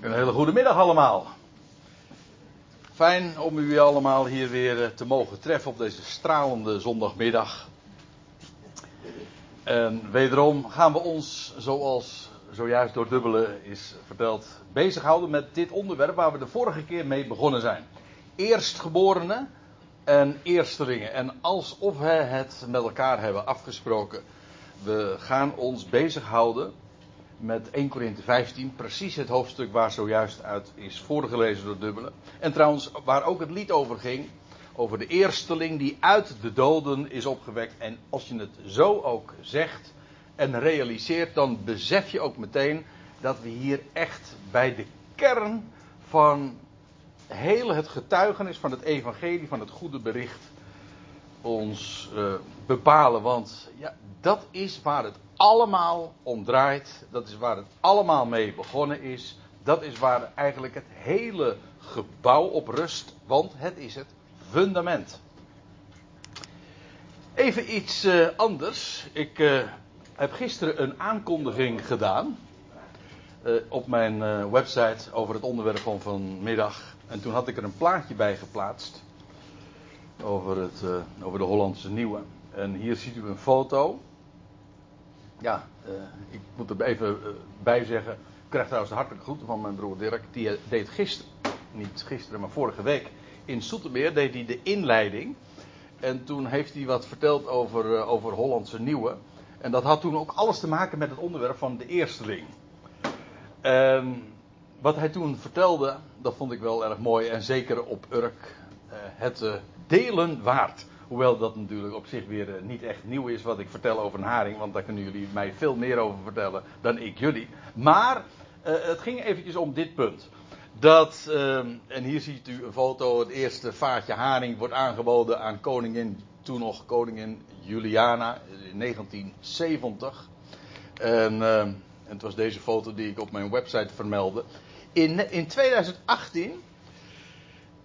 Een hele goede middag allemaal. Fijn om u allemaal hier weer eh, te mogen treffen op deze stralende zondagmiddag. En wederom gaan we ons, zoals zojuist door Dubbele is verteld, bezighouden met dit onderwerp waar we de vorige keer mee begonnen zijn. Eerstgeborenen en eerstelingen. En alsof we het met elkaar hebben afgesproken. We gaan ons bezighouden met 1 Korinthe 15, precies het hoofdstuk waar zojuist uit is voorgelezen door Dubbele. En trouwens, waar ook het lied over ging, over de eersteling die uit de doden is opgewekt. En als je het zo ook zegt en realiseert, dan besef je ook meteen dat we hier echt bij de kern van heel het getuigenis van het evangelie, van het goede bericht, ons uh, bepalen. Want ja, dat is waar het allemaal om draait. Dat is waar het allemaal mee begonnen is. Dat is waar eigenlijk het hele gebouw op rust. Want het is het fundament. Even iets uh, anders. Ik uh, heb gisteren een aankondiging gedaan. Uh, op mijn website over het onderwerp van vanmiddag. En toen had ik er een plaatje bij geplaatst. Over, het, over de Hollandse Nieuwe. En hier ziet u een foto ja, uh, ik moet er even uh, bij zeggen. Ik krijg trouwens de hartelijke groeten van mijn broer Dirk. Die eh, deed gisteren, niet gisteren, maar vorige week in Soetermeer deed hij de inleiding. En toen heeft hij wat verteld over, over Hollandse Nieuwe. En dat had toen ook alles te maken met het onderwerp van de eersteling. En wat hij toen vertelde, dat vond ik wel erg mooi. En zeker op Urk het delen waard. Hoewel dat natuurlijk op zich weer uh, niet echt nieuw is wat ik vertel over een haring. Want daar kunnen jullie mij veel meer over vertellen dan ik jullie. Maar uh, het ging eventjes om dit punt. Dat, uh, en hier ziet u een foto. Het eerste vaatje haring wordt aangeboden aan koningin, toen nog koningin Juliana in 1970. En, en het was deze foto die ik op mijn website vermeldde. In, in 2018,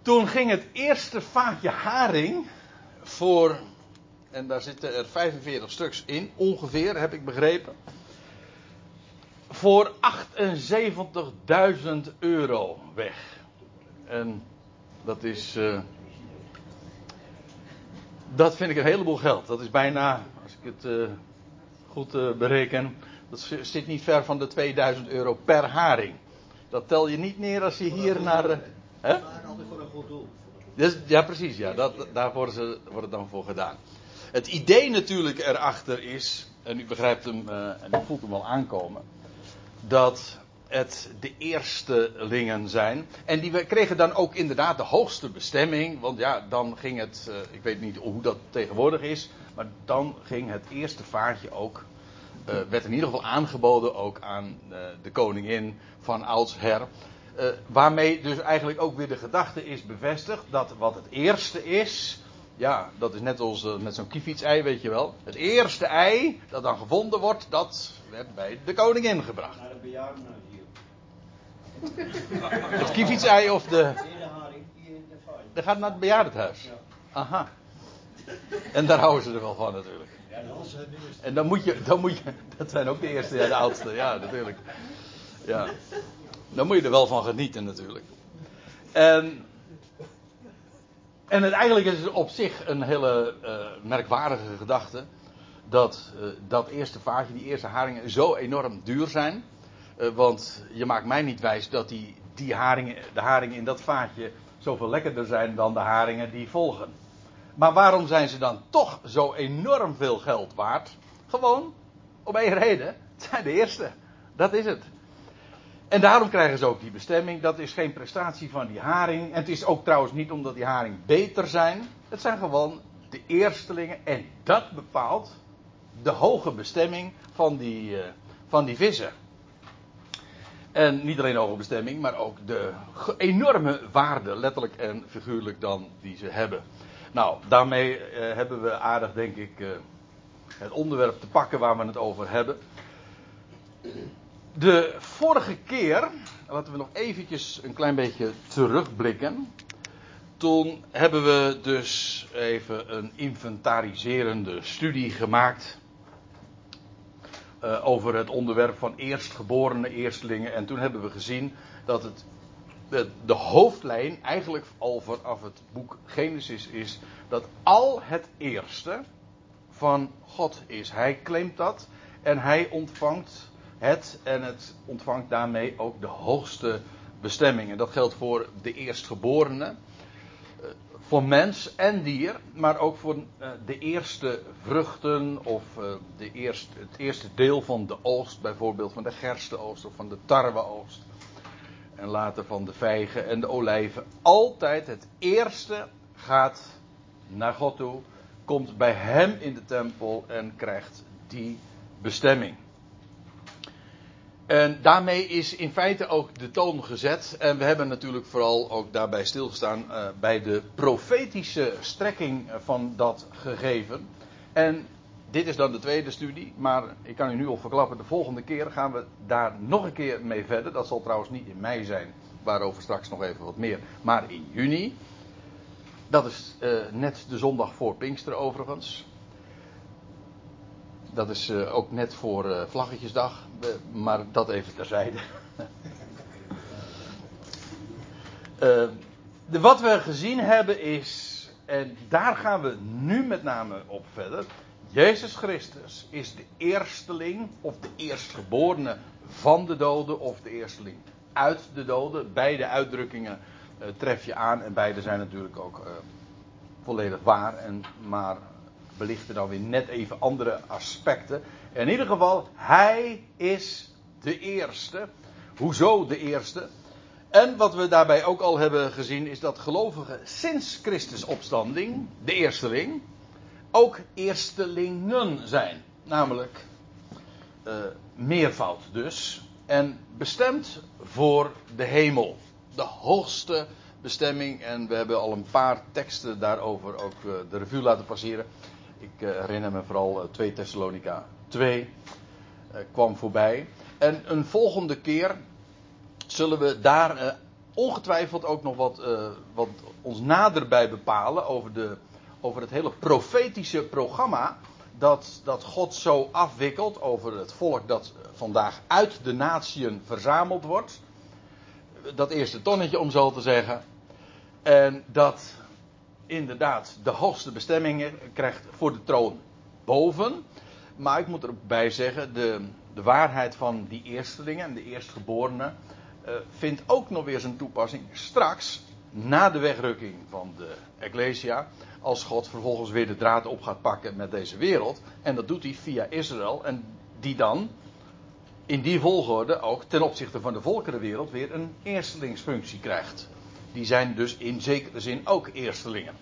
toen ging het eerste vaatje haring voor, en daar zitten er 45 stuks in, ongeveer, heb ik begrepen. Voor 78.000 euro weg. En dat is. Uh, dat vind ik een heleboel geld. Dat is bijna, als ik het uh, goed uh, bereken, dat zit niet ver van de 2000 euro per haring. Dat tel je niet neer als je hier naar. hè? voor een goed doel. Dus, ja, precies. Ja, dat, daar wordt, het dan voor gedaan. Het idee natuurlijk erachter is, en u begrijpt hem uh, en u voelt hem wel aankomen, dat het de eerstelingen zijn. En die kregen dan ook inderdaad de hoogste bestemming. Want ja, dan ging het, uh, ik weet niet hoe dat tegenwoordig is, maar dan ging het eerste vaartje ook, uh, werd in ieder geval aangeboden ook aan de koningin van oudsher. Uh, waarmee dus eigenlijk ook weer de gedachte is bevestigd dat wat het eerste is, ja, dat is net als uh, met zo'n kievitsei, weet je wel. Het eerste ei dat dan gevonden wordt, dat werd bij de koningin gebracht. Naar de bejaardenhuis. Het kievitsei of de... Dat gaat naar het bejaardenhuis. Aha. En daar houden ze er wel van natuurlijk. En dan moet je, dan moet je, dat zijn ook de eerste, ja, de oudste, ja, natuurlijk. Ja. Dan moet je er wel van genieten natuurlijk. En, en het, eigenlijk is het op zich een hele uh, merkwaardige gedachte. Dat uh, dat eerste vaatje, die eerste haringen zo enorm duur zijn. Uh, want je maakt mij niet wijs dat die, die haringen, de haringen in dat vaatje zoveel lekkerder zijn dan de haringen die volgen. Maar waarom zijn ze dan toch zo enorm veel geld waard? Gewoon om één reden. Het zijn de eerste. Dat is het. En daarom krijgen ze ook die bestemming. Dat is geen prestatie van die haring. En het is ook trouwens niet omdat die haring beter zijn. Het zijn gewoon de eerstelingen. En dat bepaalt de hoge bestemming van die, uh, van die vissen. En niet alleen de hoge bestemming, maar ook de enorme waarde, letterlijk en figuurlijk dan, die ze hebben. Nou, daarmee uh, hebben we aardig, denk ik, uh, het onderwerp te pakken waar we het over hebben. De vorige keer, laten we nog eventjes een klein beetje terugblikken. Toen hebben we dus even een inventariserende studie gemaakt. Uh, over het onderwerp van eerstgeborene eerstelingen. En toen hebben we gezien dat het de, de hoofdlijn eigenlijk al vanaf het boek Genesis is dat al het eerste van God is. Hij claimt dat en hij ontvangt het en het ontvangt daarmee ook de hoogste bestemming. En dat geldt voor de eerstgeborene, eh, voor mens en dier, maar ook voor eh, de eerste vruchten of eh, de eerste, het eerste deel van de oogst, bijvoorbeeld van de gerstenoogst of van de tarweoogst. En later van de vijgen en de olijven. Altijd het eerste gaat naar God toe, komt bij Hem in de tempel en krijgt die bestemming. En daarmee is in feite ook de toon gezet. En we hebben natuurlijk vooral ook daarbij stilgestaan uh, bij de profetische strekking van dat gegeven. En dit is dan de tweede studie, maar ik kan u nu al verklappen, de volgende keer gaan we daar nog een keer mee verder. Dat zal trouwens niet in mei zijn, waarover straks nog even wat meer, maar in juni. Dat is uh, net de zondag voor Pinkster overigens. Dat is uh, ook net voor uh, Vlaggetjesdag, maar dat even terzijde. de, wat we gezien hebben is, en daar gaan we nu met name op verder. Jezus Christus is de eersteling, of de eerstgeborene van de doden, of de eersteling uit de doden. Beide uitdrukkingen uh, tref je aan en beide zijn natuurlijk ook volledig waar, en, maar belichten dan weer net even andere aspecten. In ieder geval, hij is de eerste. Hoezo de eerste? En wat we daarbij ook al hebben gezien is dat gelovigen sinds Christus opstanding, de eersteling, ook eerstelingen zijn. Namelijk uh, meervoud dus. En bestemd voor de hemel. De hoogste bestemming. En we hebben al een paar teksten daarover ook uh, de revue laten passeren. Ik uh, herinner me vooral 2 Thessalonica 2 kwam voorbij. En een volgende keer zullen we daar ongetwijfeld ook nog wat, wat ons nader bij bepalen over de over het hele profetische programma dat, dat God zo afwikkelt over het volk dat vandaag uit de natieën verzameld wordt. Dat eerste tonnetje om zo te zeggen. En dat inderdaad de hoogste bestemmingen krijgt voor de troon boven. Maar ik moet er ook bij zeggen, de, de waarheid van die eerstelingen en de eerstgeborenen uh, vindt ook nog weer zijn toepassing straks na de wegrukking van de Ecclesia, als God vervolgens weer de draad op gaat pakken met deze wereld. En dat doet hij via Israël. En die dan in die volgorde ook ten opzichte van de volkerenwereld weer een eerstelingsfunctie krijgt. Die zijn dus in zekere zin ook eerstelingen.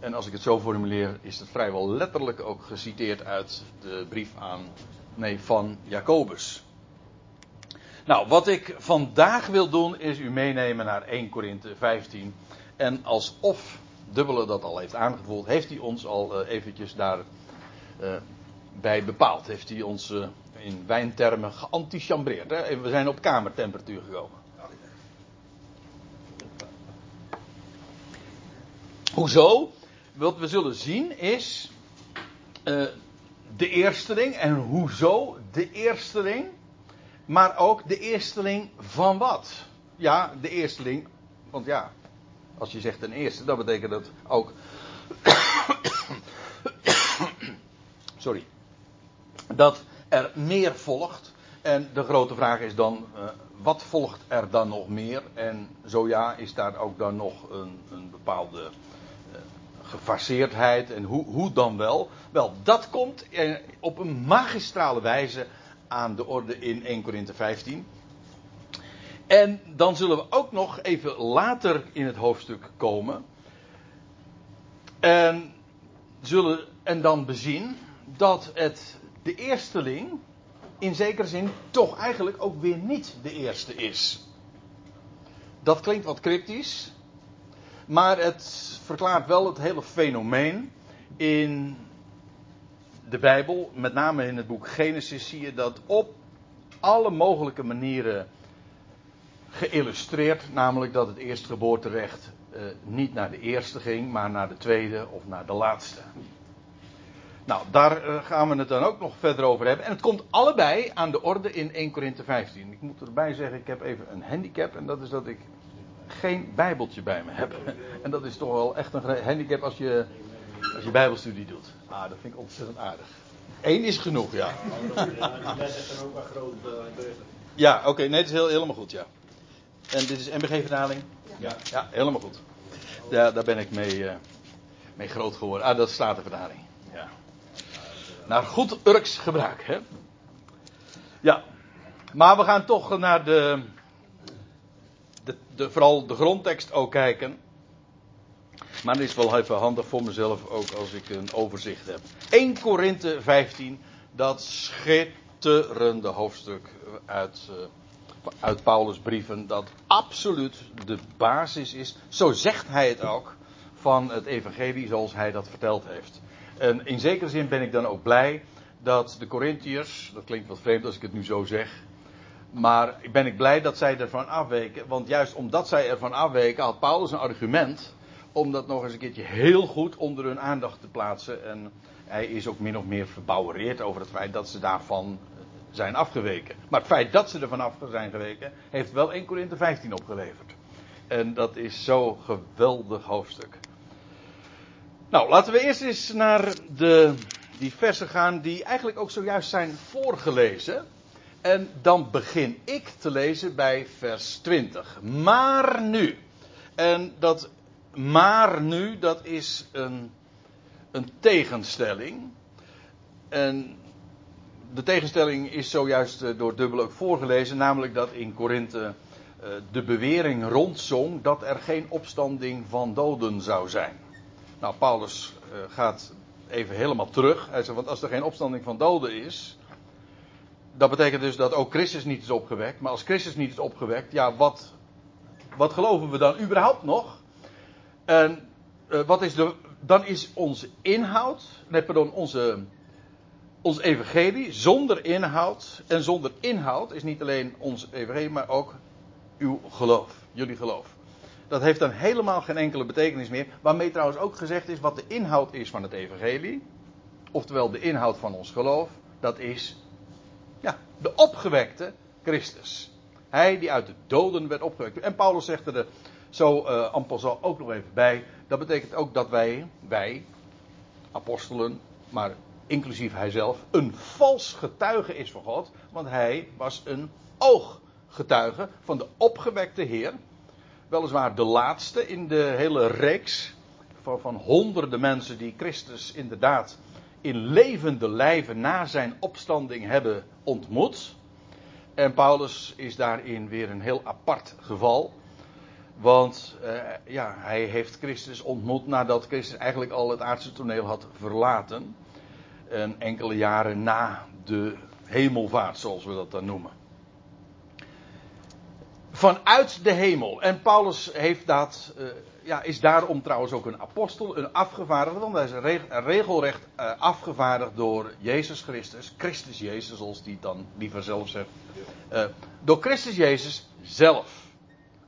En als ik het zo formuleer, is het vrijwel letterlijk ook geciteerd uit de brief aan, nee, van Jacobus. Nou, wat ik vandaag wil doen, is u meenemen naar 1 Korinthe 15. En alsof Dubbele dat al heeft aangevoeld, heeft hij ons al uh, eventjes daar uh, bij bepaald. Heeft hij ons uh, in wijntermen geantichambreerd. We zijn op kamertemperatuur gekomen. Hoezo? Wat we zullen zien is de eersteling. En hoezo de eersteling? Maar ook de eersteling van wat? Ja, de eersteling. Want ja, als je zegt een eerste, dan betekent dat ook. Sorry. Dat er meer volgt. En de grote vraag is dan: uh, wat volgt er dan nog meer? En zo ja, is daar ook dan nog een, een bepaalde uh, gefaseerdheid. En hoe, hoe dan wel? Wel, dat komt op een magistrale wijze aan de orde in 1 Korinthe 15. En dan zullen we ook nog even later in het hoofdstuk komen. En, zullen, en dan bezien dat het de eersteling in zekere zin toch eigenlijk ook weer niet de eerste is. Dat klinkt wat cryptisch, maar het verklaart wel het hele fenomeen in de Bijbel, met name in het boek Genesis, zie je dat op alle mogelijke manieren geïllustreerd, namelijk dat het eerstgeboorterecht uh, niet naar de eerste ging, maar naar de tweede of naar de laatste. Nou, daar eh, gaan we het dan ook nog verder over hebben. En het komt allebei aan de orde in 1 Korinthe 15. Ik moet erbij zeggen, ik heb even een handicap. En dat is dat ik geen bijbeltje bij me heb. En dat is toch wel echt een handicap als je, als je bijbelstudie doet. Ah, dat vind ik ontzettend aardig. Eén is genoeg, ja. Ja, oké, nee, het is heel, helemaal goed, ja. En dit is MBG-vertaling? Ja. Ja, helemaal goed. Ja, daar ben ik mee, eh, mee groot geworden. Ah, dat is Statenvertaling. Ja. Naar goed Urks gebruik, hè? Ja. Maar we gaan toch naar de, de, de, vooral de grondtekst ook kijken. Maar het is wel even handig voor mezelf ook als ik een overzicht heb. 1 Korinthe 15, dat schitterende hoofdstuk uit, eh, uit Paulus' brieven, dat absoluut de basis is, zo zegt hij het ook, van het evangelie zoals hij dat verteld heeft. En in zekere zin ben ik dan ook blij dat de Corinthiërs, dat klinkt wat vreemd als ik het nu zo zeg, maar ben ik blij dat zij ervan afweken. Want juist omdat zij ervan afweken, had Paulus een argument. Om dat nog eens een keertje heel goed onder hun aandacht te plaatsen. En hij is ook min of meer verbouwereerd over het feit dat ze daarvan zijn afgeweken. Maar het feit dat ze ervan af zijn geweken, heeft wel 1 Korinthe 15 opgeleverd. En dat is zo'n geweldig hoofdstuk. Nou, laten we eerst eens naar de, die versen gaan die eigenlijk ook zojuist zijn voorgelezen. En dan begin ik te lezen bij vers 20. Maar nu. En dat maar nu, dat is een, een tegenstelling. En de tegenstelling is zojuist eh, door Dubbel ook voorgelezen. Namelijk dat in Korinthe uh, de bewering rondzong dat er geen opstanding van doden zou zijn. Nou, Paulus uh, gaat even helemaal terug. Hij zegt, want als er geen opstanding van doden is, dat betekent dus dat ook Christus niet is opgewekt. Maar als Christus niet is opgewekt, ja, wat, wat geloven we dan überhaupt nog? En uh, wat is de, dan is onze inhoud, nee, pardon, onze, ons evangelie zonder inhoud. En zonder inhoud is niet alleen ons evangelie, maar ook uw geloof, jullie geloof. Dat heeft dan helemaal geen enkele betekenis meer. Waarmee trouwens ook gezegd is wat de inhoud is van het evangelie. Oftewel de inhoud van ons geloof. Dat is ja, de opgewekte Christus. Hij die uit de doden werd opgewekt. En Paulus zegt er zo uh, en passant ook nog even bij. Dat betekent ook dat wij, wij, apostelen, maar inclusief hij zelf, een vals getuige is van God. Want hij was een ooggetuige van de opgewekte Heer. Weliswaar de laatste in de hele reeks van, van honderden mensen die Christus inderdaad in levende lijven na zijn opstanding hebben ontmoet. En Paulus is daarin weer een heel apart geval. Want uh, ja, hij heeft Christus ontmoet nadat Christus eigenlijk al het aardse toneel had verlaten. En enkele jaren na de hemelvaart, zoals we dat dan noemen. Vanuit de hemel. En Paulus heeft dat, uh, ja, is daarom trouwens ook een apostel, een afgevaardigde. Want hij is regelrecht uh, afgevaardigd door Jezus Christus. Christus Jezus, zoals die dan liever zelf zegt. Uh, door Christus Jezus zelf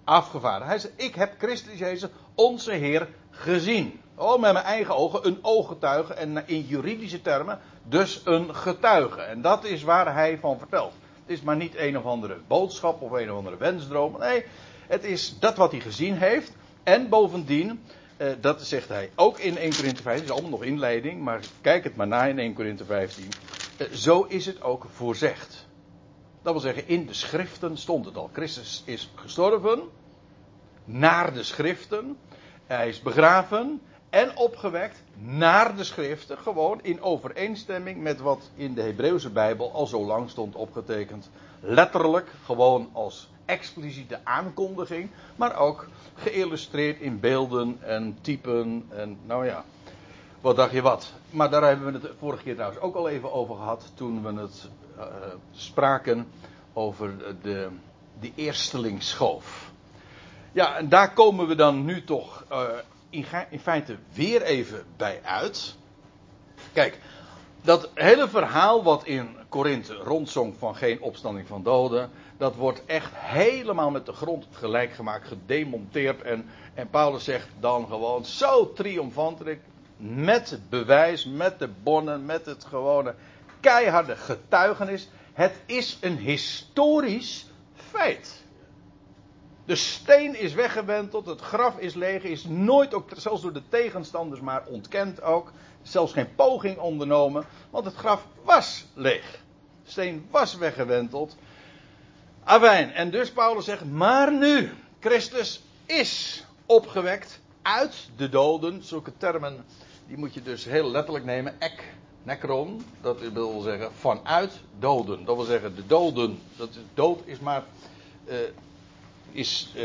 afgevaardigd. Hij zegt, ik heb Christus Jezus, onze Heer, gezien. Oh, met mijn eigen ogen, een ooggetuige en in juridische termen dus een getuige. En dat is waar hij van vertelt. Het is maar niet een of andere boodschap of een of andere wensdroom. Nee, het is dat wat hij gezien heeft. En bovendien, eh, dat zegt hij ook in 1 Korinthe 15, het is allemaal nog inleiding, maar kijk het maar na in 1 Korinthe 15. Eh, zo is het ook voorzegd. Dat wil zeggen, in de schriften stond het al. Christus is gestorven, naar de schriften. Hij is begraven en opgewekt naar de schriften. Gewoon in overeenstemming met wat in de Hebreeuwse Bijbel al zo lang stond opgetekend. Letterlijk, gewoon als expliciete aankondiging. Maar ook geïllustreerd in beelden en typen en nou ja. Wat dacht je wat? Maar daar hebben we het vorige keer trouwens ook al even over gehad. Toen we het uh, spraken over de, de eerstelingsschoof. Ja, en daar komen we dan nu toch uh, in, feite weer even bij uit. Kijk, dat hele verhaal wat in Korinthe rondzong van geen opstanding van doden, dat wordt echt helemaal met de grond gelijk gemaakt, gedemonteerd. En, en Paulus zegt dan gewoon zo triomfantelijk, met bewijs, met de bonnen, met het gewone keiharde getuigenis. Het is een historisch feit. De steen is weggewenteld, het graf is leeg, is nooit, ook zelfs door de tegenstanders, maar ontkend ook. Zelfs geen poging ondernomen, want het graf was leeg. De steen was weggewenteld. Afijn, en dus Paulus zegt, maar nu, Christus is opgewekt uit de doden. Zulke termen, die moet je dus heel letterlijk nemen. Ek, necron, dat wil zeggen vanuit doden. Dat wil zeggen, de doden, dat is, dood is maar, uh, is uh,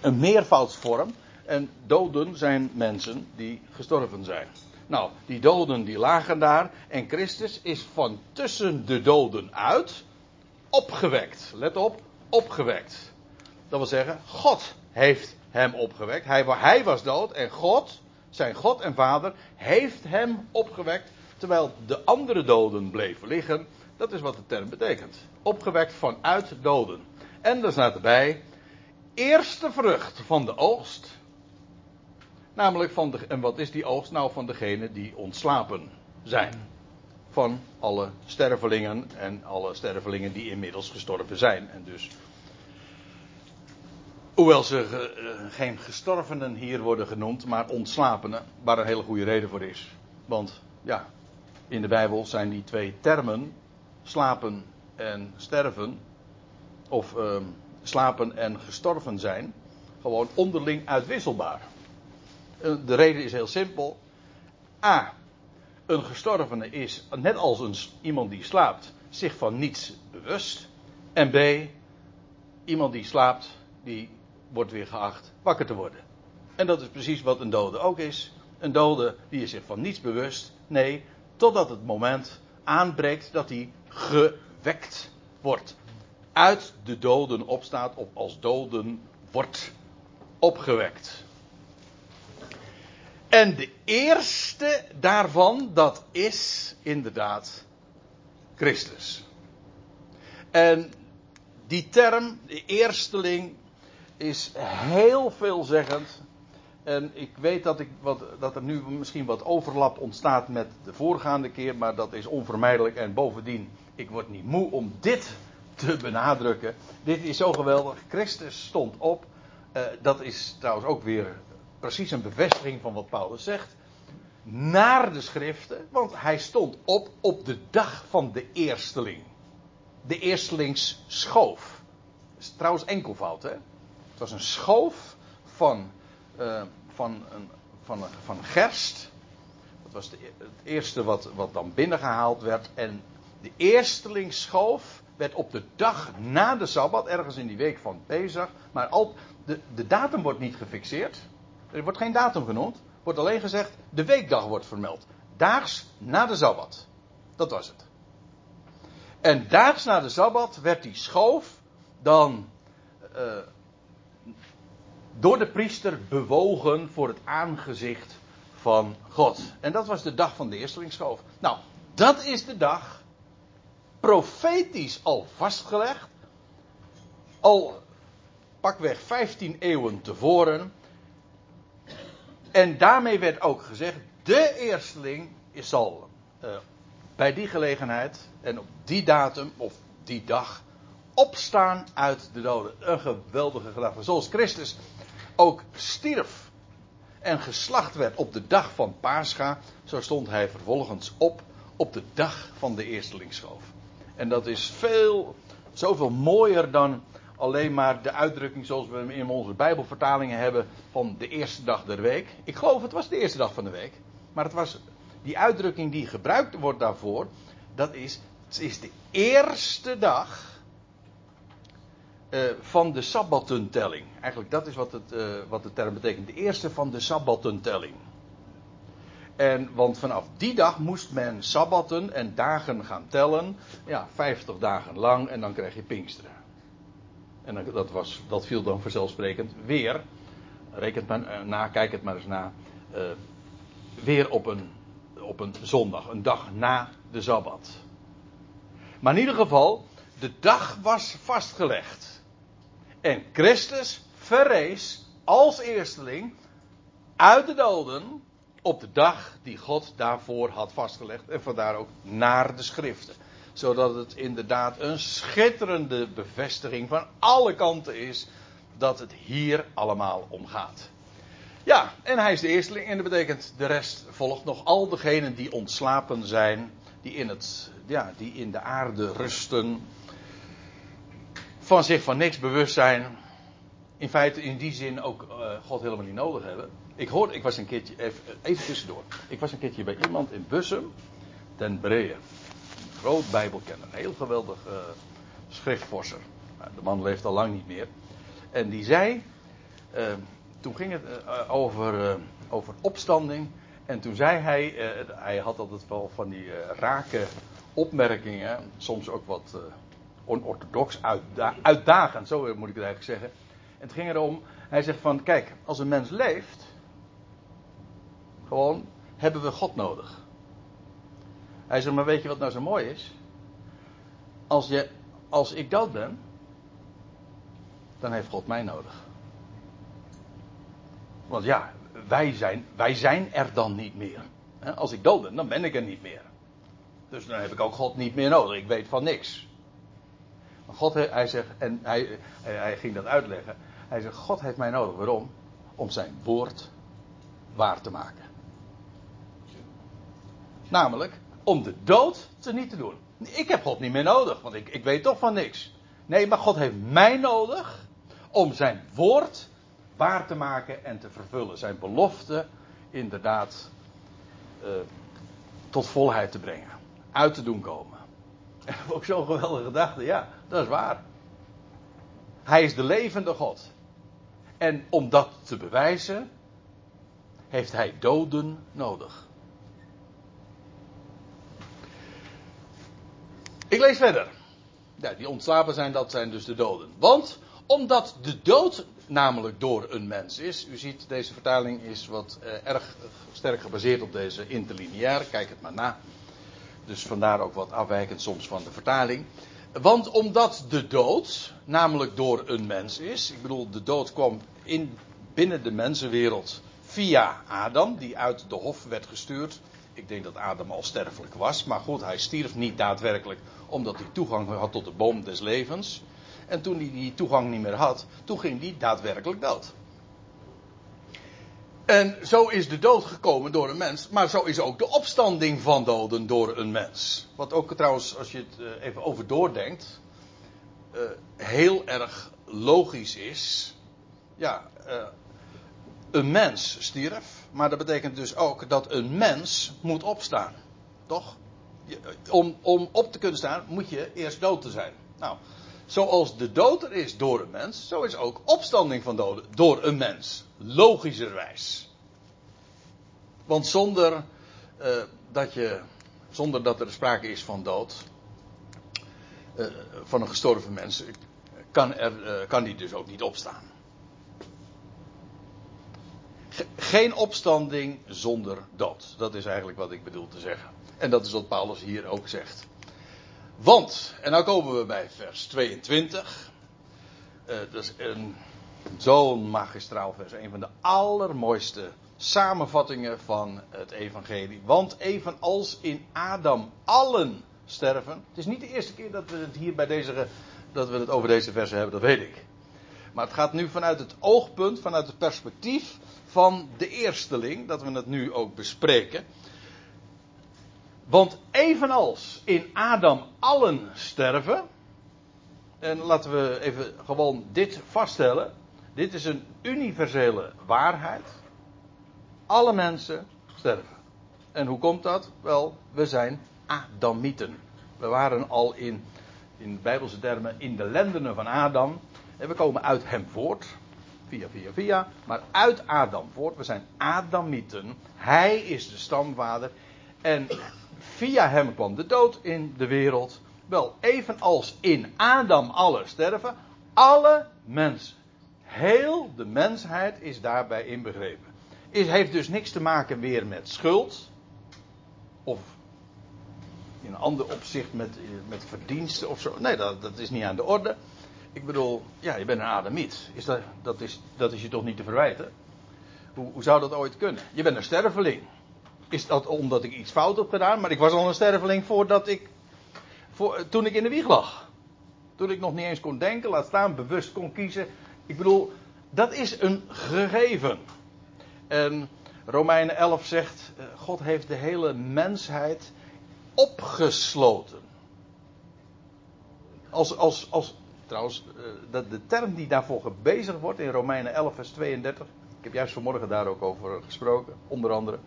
een meervoudsvorm. En doden zijn mensen die gestorven zijn. Nou, die doden die lagen daar. En Christus is van tussen de doden uit opgewekt. Let op, opgewekt. Dat wil zeggen, God heeft hem opgewekt. Hij, hij was dood en God, zijn God en Vader, heeft hem opgewekt. Terwijl de andere doden bleven liggen. Dat is wat de term betekent. Opgewekt vanuit doden. En er staat erbij, eerste vrucht van de oogst. Namelijk van de, en wat is die oogst? Nou, van degene die ontslapen zijn van alle stervelingen en alle stervelingen die inmiddels gestorven zijn. En dus, hoewel ze uh, geen gestorvenen hier worden genoemd, maar ontslapenen, waar een hele goede reden voor is. Want ja, in de Bijbel zijn die twee termen, slapen en sterven, of uh, slapen en gestorven zijn, gewoon onderling uitwisselbaar. Uh, de reden is heel simpel. A een gestorvene is, net als een, iemand die slaapt, zich van niets bewust. En B, iemand die slaapt, die wordt weer geacht wakker te worden. En dat is precies wat een dode ook is. Een dode die is zich van niets bewust. Nee, totdat het moment aanbreekt dat hij gewekt wordt. Uit de doden opstaat of als doden wordt opgewekt. En de eerste daarvan, dat is inderdaad Christus. En die term, de eersteling, is heel veelzeggend. En ik weet dat, ik wat, dat er nu misschien wat overlap ontstaat met de voorgaande keer, maar dat is onvermijdelijk. En bovendien, ik word niet moe om dit te benadrukken. Dit is zo geweldig. Christus stond op. Uh, dat is trouwens ook weer precies een bevestiging van wat Paulus zegt. Naar de schriften, want hij stond op op de dag van de eersteling. De eerstelings schoof. Dat is trouwens enkelvoud, hè? Het was een schoof van, uh, van, een, van, een, van gerst. Dat was de, het eerste wat, wat dan binnengehaald werd. En de eerstelingsschoof werd op de dag na de Sabbat, ergens in die week van Pesach. Maar al, de, de datum wordt niet gefixeerd. Er wordt geen datum genoemd. Wordt alleen gezegd, de weekdag wordt vermeld. Daags na de Sabbat. Dat was het. En daags na de Sabbat werd die schoof dan uh, door de priester bewogen voor het aangezicht van God. En dat was de dag van de eerstelingsschoof. Nou, dat is de dag profetisch al vastgelegd. Al pakweg 15 eeuwen tevoren en daarmee werd ook gezegd: de eersteling zal uh, bij die gelegenheid en op die datum of die dag opstaan uit de doden. Een geweldige gedachte. Zoals Christus ook stierf en geslacht werd op de dag van Pascha, zo stond hij vervolgens op op de dag van de eerstelingsschoof. En dat is veel, zoveel mooier dan alleen maar de uitdrukking zoals we hem in onze Bijbelvertalingen hebben van de eerste dag der week. Ik geloof het was de eerste dag van de week. Maar het was die uitdrukking die gebruikt wordt daarvoor. Dat is, het is de eerste dag uh, van de Sabbatentelling. Eigenlijk dat is wat, het, uh, wat de term betekent. De eerste van de Sabbatentelling. En, want vanaf die dag moest men sabbatten en dagen gaan tellen. Ja, 50 dagen lang en dan krijg je Pinksteren. En dat, was, dat viel dan vanzelfsprekend weer. Reken maar eh, na, kijk het maar eens na. Uh, weer op een, op een zondag, een dag na de sabbat. Maar in ieder geval, de dag was vastgelegd. En Christus verrees als eersteling uit de doden. Op de dag die God daarvoor had vastgelegd. En vandaar ook naar de schriften. Zodat het inderdaad een schitterende bevestiging van alle kanten is dat het hier allemaal om gaat. Ja, en hij is de eersteling en dat betekent de rest volgt nog. Al degenen die ontslapen zijn, die in, het, ja, die in de aarde rusten, van zich van niks bewust zijn, in feite in die zin ook uh, God helemaal niet nodig hebben. Ik hoorde, ik was een keertje, even, tussendoor. Ik was een keertje bij iemand in Bussum, ten Breer. Een groot bijbelkenner, een heel geweldig uh, de man leeft al lang niet meer. En die zei, uh, toen ging het over, over opstanding. En toen zei hij, hij had altijd wel van die rake opmerkingen, soms ook wat onorthodox, uitda uitdagend, zo moet ik het eigenlijk zeggen. En het ging erom, hij zegt van, kijk, als een mens leeft, gewoon, hebben we God nodig. Hij zegt, maar weet je wat nou zo mooi is? Als, je, als ik dood ben, dan heeft God mij nodig. Want ja, wij zijn, wij zijn er dan niet meer. Als ik dood ben, dan ben ik er niet meer. Dus dan heb ik ook God niet meer nodig. Ik weet van niks. God, hij zegt, en hij, hij ging dat uitleggen. Hij zegt, God heeft mij nodig. Waarom? Om zijn woord waar te maken. Namelijk, om de dood te niet te doen. Ik heb God niet meer nodig, want ik, ik weet toch van niks. Nee, maar God heeft mij nodig om zijn woord waar te maken en te vervullen. Zijn belofte inderdaad uh, tot volheid te brengen. Uit te doen komen. En ook zo'n geweldige gedachte, ja, dat is waar. Hij is de levende God. En om dat te bewijzen, heeft hij doden nodig. Ik lees verder. Ja, die ontslapen zijn, dat zijn dus de doden. Want omdat de dood namelijk door een mens is. U ziet, deze vertaling is wat eh, erg sterk gebaseerd op deze interlineair. Kijk het maar na. Dus vandaar ook wat afwijkend soms van de vertaling. Want omdat de dood namelijk door een mens is. Ik bedoel, de dood kwam in, binnen de mensenwereld via Adam, die uit de hof werd gestuurd. Ik denk dat Adam al sterfelijk was, maar goed, hij stierf niet daadwerkelijk omdat hij toegang had tot de boom des levens. En toen hij die toegang niet meer had, toen ging hij daadwerkelijk dood. En zo is de dood gekomen door een mens, maar zo is ook de opstanding van doden door een mens. Wat ook trouwens, als je het eh, even over doordenkt, uh, heel erg logisch is. Ja, uh, een mens stierf, maar dat betekent dus ook dat een mens moet opstaan. Toch? Om, om op te kunnen staan moet je eerst dood te zijn. Nou, zoals de dood er is door een mens, zo is ook opstanding van doden door een mens. Logischerwijs. Want zonder, uh, dat, je, zonder dat er sprake is van dood, uh, van een gestorven mens, kan, er, uh, kan die dus ook niet opstaan. Geen opstanding zonder dood. Dat is eigenlijk wat ik bedoel te zeggen. En dat is wat Paulus hier ook zegt. Want, en nou komen we bij vers 22. Uh, dat is een, zo'n magistraal vers. Een van de allermooiste samenvattingen van het evangelie. Want evenals in Adam allen sterven. Het is niet de eerste keer dat we het hier bij deze, dat we het over deze versen hebben, dat weet ik. Maar het gaat nu vanuit het oogpunt, vanuit het perspectief van de eersteling, dat we het nu ook bespreken. Want evenals in Adam allen sterven. En laten we even gewoon dit vaststellen. Dit is een universele waarheid. Alle mensen sterven. En hoe komt dat? Wel, we zijn Adamieten. We waren al in, in bijbelse termen in de lendenen van Adam. En we komen uit hem voort. Via, via, via. Maar uit Adam voort. We zijn Adamieten. Hij is de stamvader. En via hem kwam de dood in de wereld. Wel, evenals in Adam alle sterven, alle mensen, heel de mensheid is daarbij inbegrepen. Het heeft dus niks te maken weer met schuld. Of in een ander opzicht met, met verdiensten of zo. Nee, dat, dat is niet aan de orde. Ik bedoel, ja, je bent een Adamiet. Is dat, dat, is, dat is je toch niet te verwijten? Hoe, hoe zou dat ooit kunnen? Je bent een sterveling. Is dat omdat ik iets fout heb gedaan? Maar ik was al een sterveling voordat ik. Voor, toen ik in de wieg lag. Toen ik nog niet eens kon denken, laat staan, bewust kon kiezen. Ik bedoel, dat is een gegeven. En Romeinen 11 zegt: eh, God heeft de hele mensheid opgesloten. Als, als, als, trouwens, eh, dat de term die daarvoor gebezigd wordt in Romeinen 11, vers 32. Ik heb juist vanmorgen daar ook over gesproken, onder andere.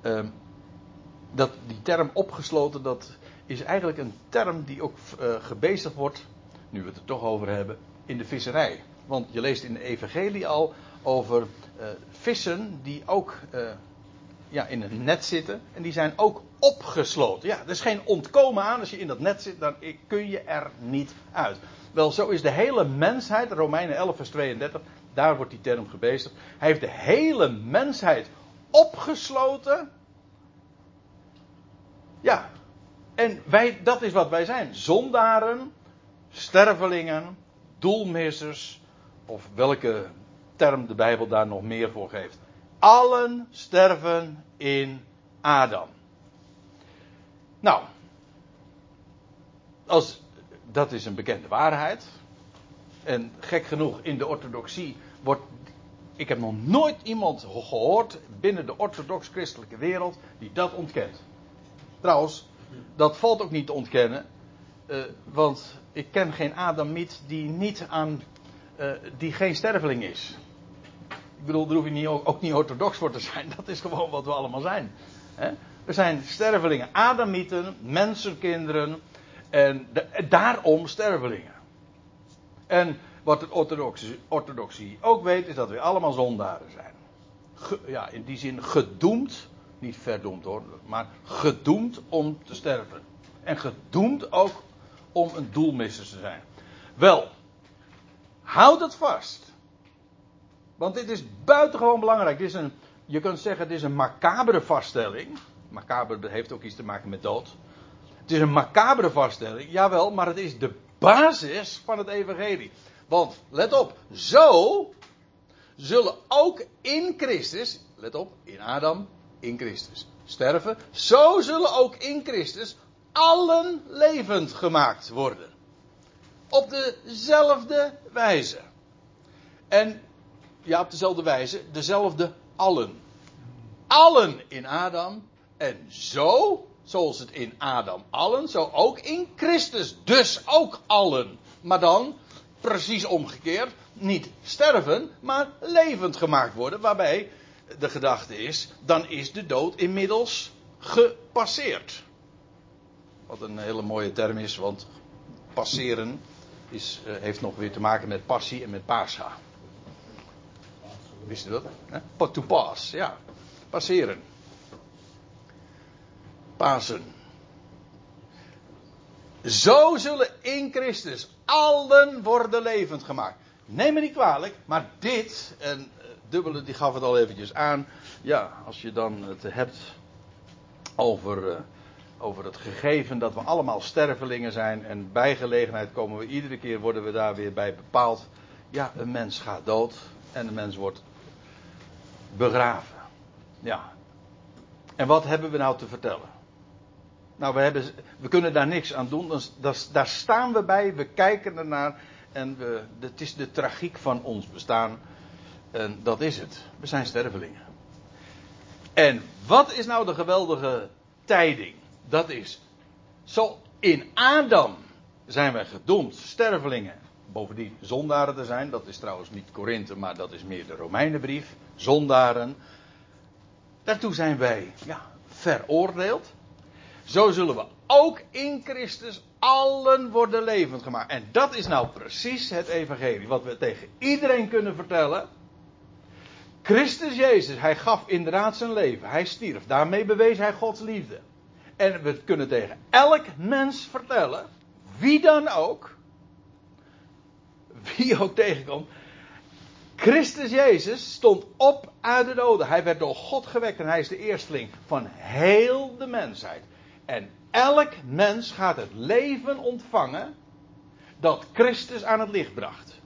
Ehm, dat die term opgesloten, dat is eigenlijk een term die ook uh, gebezigd wordt, nu we het er toch over hebben, in de visserij. Want je leest in de Evangelie al over uh, vissen die ook ja, in een net zitten. En die zijn ook opgesloten. Ja, er is geen ontkomen aan. Als je in dat net zit, dan kun je er niet uit. Wel, zo is de hele mensheid, Romeinen 11, vers 32, daar wordt die term gebezigd. Hij heeft de hele mensheid opgesloten. Ja, en wij, dat is wat wij zijn. Zondaren, stervelingen, doelmissers, of welke term de Bijbel daar nog meer voor geeft. Allen sterven in Adam. Nou, als, dat is een bekende waarheid. En gek genoeg, in de orthodoxie wordt. Ik heb nog nooit iemand gehoord binnen de orthodox-christelijke wereld die dat ontkent. Trouwens, dat valt ook niet te ontkennen. Uh, want ik ken geen Adamiet die niet aan. Uh, die geen sterveling is. Ik bedoel, daar hoef je niet, ook niet orthodox voor te zijn. Dat is gewoon wat we allemaal zijn. Hè? We zijn stervelingen. Adamieten, mensenkinderen. En daarom stervelingen. En wat de orthodoxie, orthodoxie ook weet, is dat we allemaal zondaren zijn. Ja, in die zin gedoemd. Niet verdoemd hoor, maar gedoemd om te sterven. En gedoemd ook om een doelmisser te zijn. Wel, houd het vast. Want dit is buitengewoon belangrijk. Dit is een, je kunt zeggen, het is een macabere vaststelling. Macabre heeft ook iets te maken met dood. Het is een macabere vaststelling, jawel, maar het is de basis van het evangelie. Want, let op, zo zullen ook in Christus, let op, in Adam, in Christus, sterven. Zo zullen ook in Christus allen levend gemaakt worden. Op dezelfde wijze. En ja, op dezelfde wijze, dezelfde allen. Allen in Adam. En zo, zoals het in Adam allen, zo ook in Christus. Dus ook allen. Maar dan, precies omgekeerd, niet sterven, maar levend gemaakt worden. Waarbij de gedachte is, dan is de dood inmiddels gepasseerd. Wat een hele mooie term is, want passeren is, uh, heeft nog weer te maken met passie en met pascha. Wist u dat? Hè? To pass, ja. Passeren. Pasen. Zo zullen in Christus allen worden levend gemaakt. Neem me niet kwalijk, maar dit, en eh, Dubbele die gaf het al eventjes aan. Ja, als je dan het hebt over, uh, over het gegeven dat we allemaal stervelingen zijn. En bij gelegenheid komen we iedere keer, worden we daar weer bij bepaald. Ja, een mens gaat dood en een mens wordt begraven. Ja. En wat hebben we nou te vertellen? Nou, we, hebben, we kunnen daar niks aan doen. Daar staan we bij, we kijken ernaar. En we, het is de tragiek van ons bestaan. En dat is het. We zijn stervelingen. En wat is nou de geweldige tijding? Dat is, zo in Adam zijn wij gedoemd stervelingen bovendien zondaren te zijn. Dat is trouwens niet Korinthe, maar dat is meer de Romeinenbrief. Zondaren. Daartoe zijn wij ja, veroordeeld. Zo zullen we ook in Christus allen worden levend gemaakt. En dat is nou precies het evangelie. Wat we tegen iedereen kunnen vertellen. Christus Jezus, hij gaf inderdaad zijn leven. Hij stierf. Daarmee bewees hij Gods liefde. En we kunnen tegen elk mens vertellen, wie dan ook, wie ook tegenkomt. Christus Jezus stond op uit de doden. Hij werd door God gewekt en hij is de eersteling van heel de mensheid. En elk mens gaat het leven ontvangen dat Christus aan het licht bracht.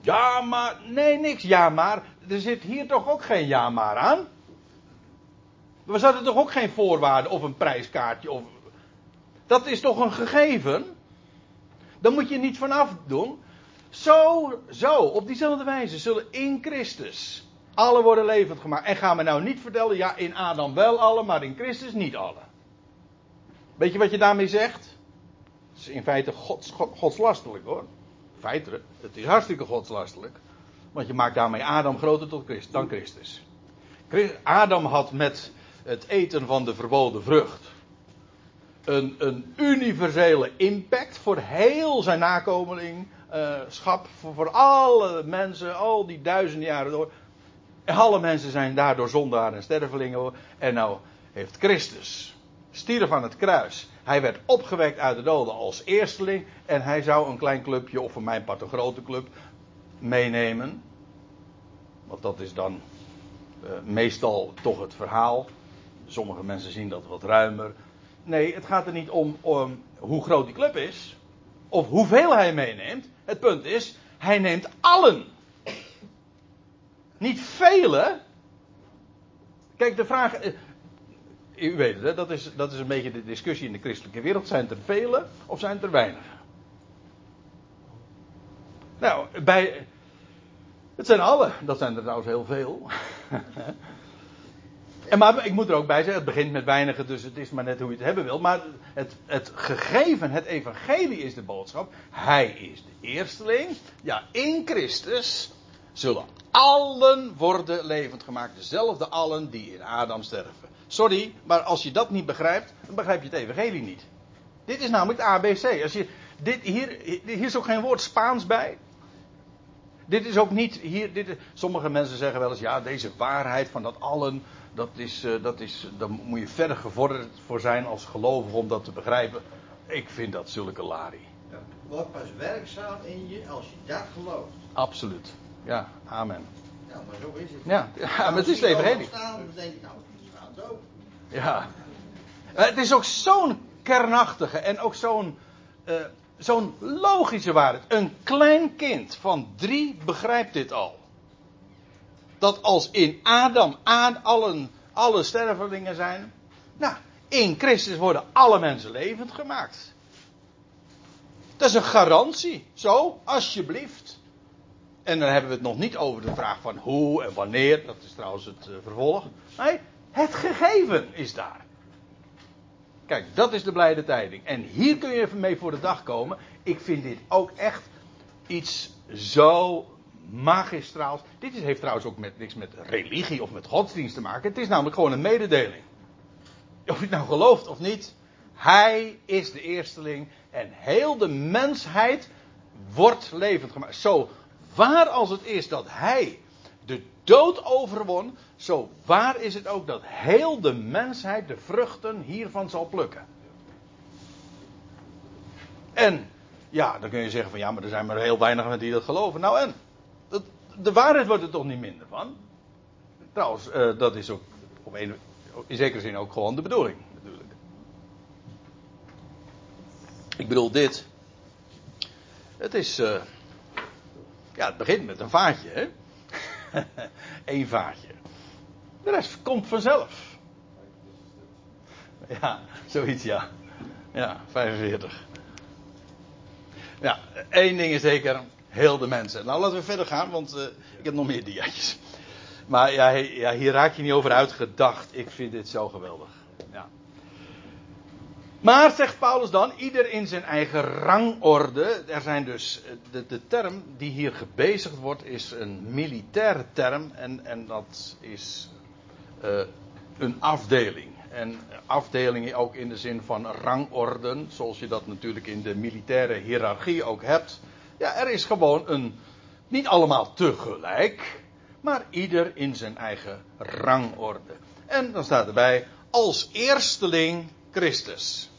Ja, maar. Nee, niks ja, maar. Er zit hier toch ook geen ja, maar aan? We zaten toch ook geen voorwaarden of een prijskaartje of. Dat is toch een gegeven? Dan moet je niet vanaf doen. Zo, zo, op diezelfde wijze zullen in Christus alle worden levend gemaakt. En ga me nou niet vertellen, ja, in Adam wel alle, maar in Christus niet alle. Weet je wat je daarmee zegt? Het is in feite gods, godslastelijk hoor. Feitelijk, het is hartstikke godslastelijk. Want je maakt daarmee Adam groter tot Christus, dan Christus. Adam had met het eten van de verboden vrucht een, een universele impact voor heel zijn nakomelingschap, voor, voor alle mensen, al die duizenden jaren door. Alle mensen zijn daardoor zondaar en stervelingen. En nou heeft Christus, stierf aan het kruis. Hij werd opgewekt uit de doden als eersteling. En hij zou een klein clubje, of voor mijn part een grote club, meenemen. Want dat is dan uh, meestal toch het verhaal. Sommige mensen zien dat wat ruimer. Nee, het gaat er niet om, om hoe groot die club is. Of hoeveel hij meeneemt. Het punt is, hij neemt allen. Niet vele. Kijk, de vraag. Eh, u weet het, hè? Dat, is, dat is een beetje de discussie in de christelijke wereld. Zijn er vele of zijn er weinig? Nou, bij. Het zijn alle. Dat zijn er trouwens heel veel. En maar ik moet er ook bij zeggen, het begint met weinigen, dus het is maar net hoe je het hebben wil. Maar het, het gegeven, het evangelie is de boodschap. Hij is de eersteling. Ja, in Christus zullen allen worden levend gemaakt. Dezelfde allen die in Adam sterven. Sorry, maar als je dat niet begrijpt, dan begrijp je het evangelie niet. Dit is namelijk het ABC. Als je, dit, hier, hier is ook geen woord Spaans bij. Dit is ook niet hier. Dit, sommige mensen zeggen wel eens: ja, deze waarheid van dat allen dat is, uh, dat is, daar moet je verder gevorderd voor zijn als gelovige om dat te begrijpen. Ik vind dat zulke lari. Ja, wordt pas werkzaam in je als je dat gelooft. Absoluut. Ja, amen. Ja, maar zo is het. Ja, ja maar het is het evangelie. Dan denk ik, nou, het gaat zo. Ja. Het is ook zo'n kernachtige en ook zo'n uh, zo'n logische waarheid. Een klein kind van drie begrijpt dit al dat als in Adam aan allen, alle stervelingen zijn, nou, in Christus worden alle mensen levend gemaakt. Dat is een garantie. Zo, alsjeblieft. En dan hebben we het nog niet over de vraag van hoe en wanneer. Dat is trouwens het uh, vervolg. Nee, het gegeven is daar. Kijk, dat is de blijde tijding. En hier kun je even mee voor de dag komen. Ik vind dit ook echt iets zo magistraals. Dit heeft trouwens ook met, niks met religie of met godsdienst te maken. Het is namelijk gewoon een mededeling. Of je het nou gelooft of niet. Hij is de eersteling. En heel de mensheid wordt levend gemaakt. Zo waar als het is dat hij de dood overwon. Zo waar is het ook dat heel de mensheid de vruchten hiervan zal plukken. En ja, dan kun je zeggen van ja, maar er zijn maar heel weinig mensen die dat geloven. Nou en? De waarheid wordt er toch niet minder van. Trouwens, uh, dat is ook op een, in zekere zin ook gewoon de bedoeling, natuurlijk. Ik bedoel dit. Het is. Uh, ja, het begint met een vaatje, hè? Eén vaatje. De rest komt vanzelf. Ja, zoiets, ja. Ja, 45. Ja, één ding is zeker heel de mensen. Nou, laten we verder gaan, want uh, ik heb nog meer diaatjes. Maar ja, ja, hier raak je niet over uitgedacht. Ik vind dit zo geweldig. Ja. Maar, zegt Paulus dan, ieder in zijn eigen rangorde. Er zijn dus, eh, de, de term die hier gebezigd wordt, is een militaire term. En, en dat is uh, een afdeling. En afdelingen ook in de zin van rangorden, zoals je dat natuurlijk in de militaire hiërarchie ook hebt. Ja, er is gewoon een. Niet allemaal tegelijk. Maar ieder in zijn eigen rangorde. En dan staat erbij. Als eersteling Christus.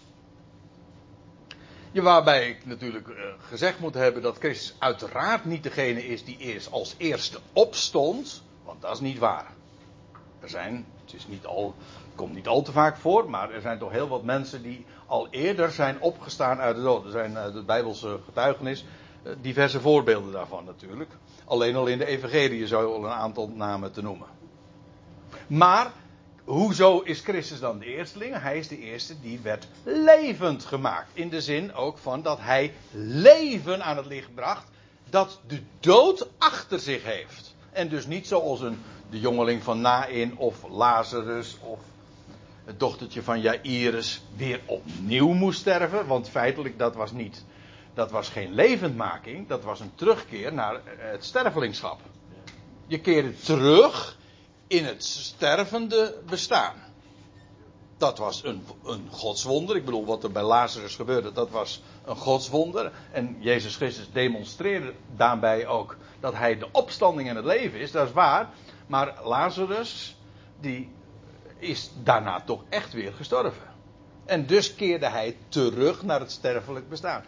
Ja, waarbij ik natuurlijk uh, gezegd moet hebben dat Christus uiteraard niet degene is die eerst als eerste opstond. Want dat is niet waar. Er zijn, het is niet al, komt niet al te vaak voor, maar er zijn toch heel wat mensen die al eerder zijn opgestaan uit de dood. Er zijn uh, de Bijbelse getuigenis diverse voorbeelden daarvan natuurlijk. Alleen al in de evangelie zou je al een aantal namen te noemen. Maar, hoezo is Christus dan de eersteling? Hij is de eerste die werd levend gemaakt. In de zin ook van dat hij leven aan het licht bracht. Dat de dood achter zich heeft. En dus niet zoals een, de jongeling van Nain of Lazarus of het dochtertje van Jairus weer opnieuw moest sterven. Want feitelijk dat was niet. Dat was geen levendmaking, dat was een terugkeer naar het stervelingschap. Je keerde terug in het stervende bestaan. Dat was een, een godswonder. Ik bedoel, wat er bij Lazarus gebeurde, dat was een godswonder. En Jezus Christus demonstreerde daarbij ook dat hij de opstanding en het leven is. Dat is waar. Maar Lazarus, die is daarna toch echt weer gestorven. En dus keerde hij terug naar het sterfelijk bestaan.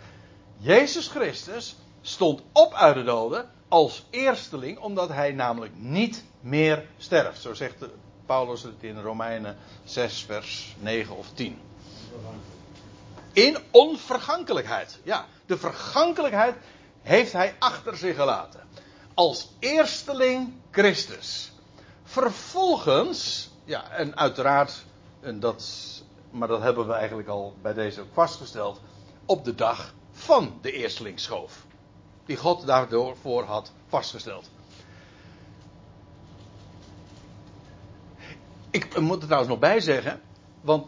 Jezus Christus stond op uit de doden als eersteling, omdat hij namelijk niet meer sterft. Zo zegt Paulus het in Romeinen 6, vers 9 of 10. In onvergankelijkheid. Ja, de vergankelijkheid heeft hij achter zich gelaten. Als eersteling Christus. Vervolgens, ja, en uiteraard, en dat, maar dat hebben we eigenlijk al bij deze ook vastgesteld, op de dag van de eerstelingsschoof. Die God daardoor voor had vastgesteld. Ik moet er trouwens nog bij zeggen, want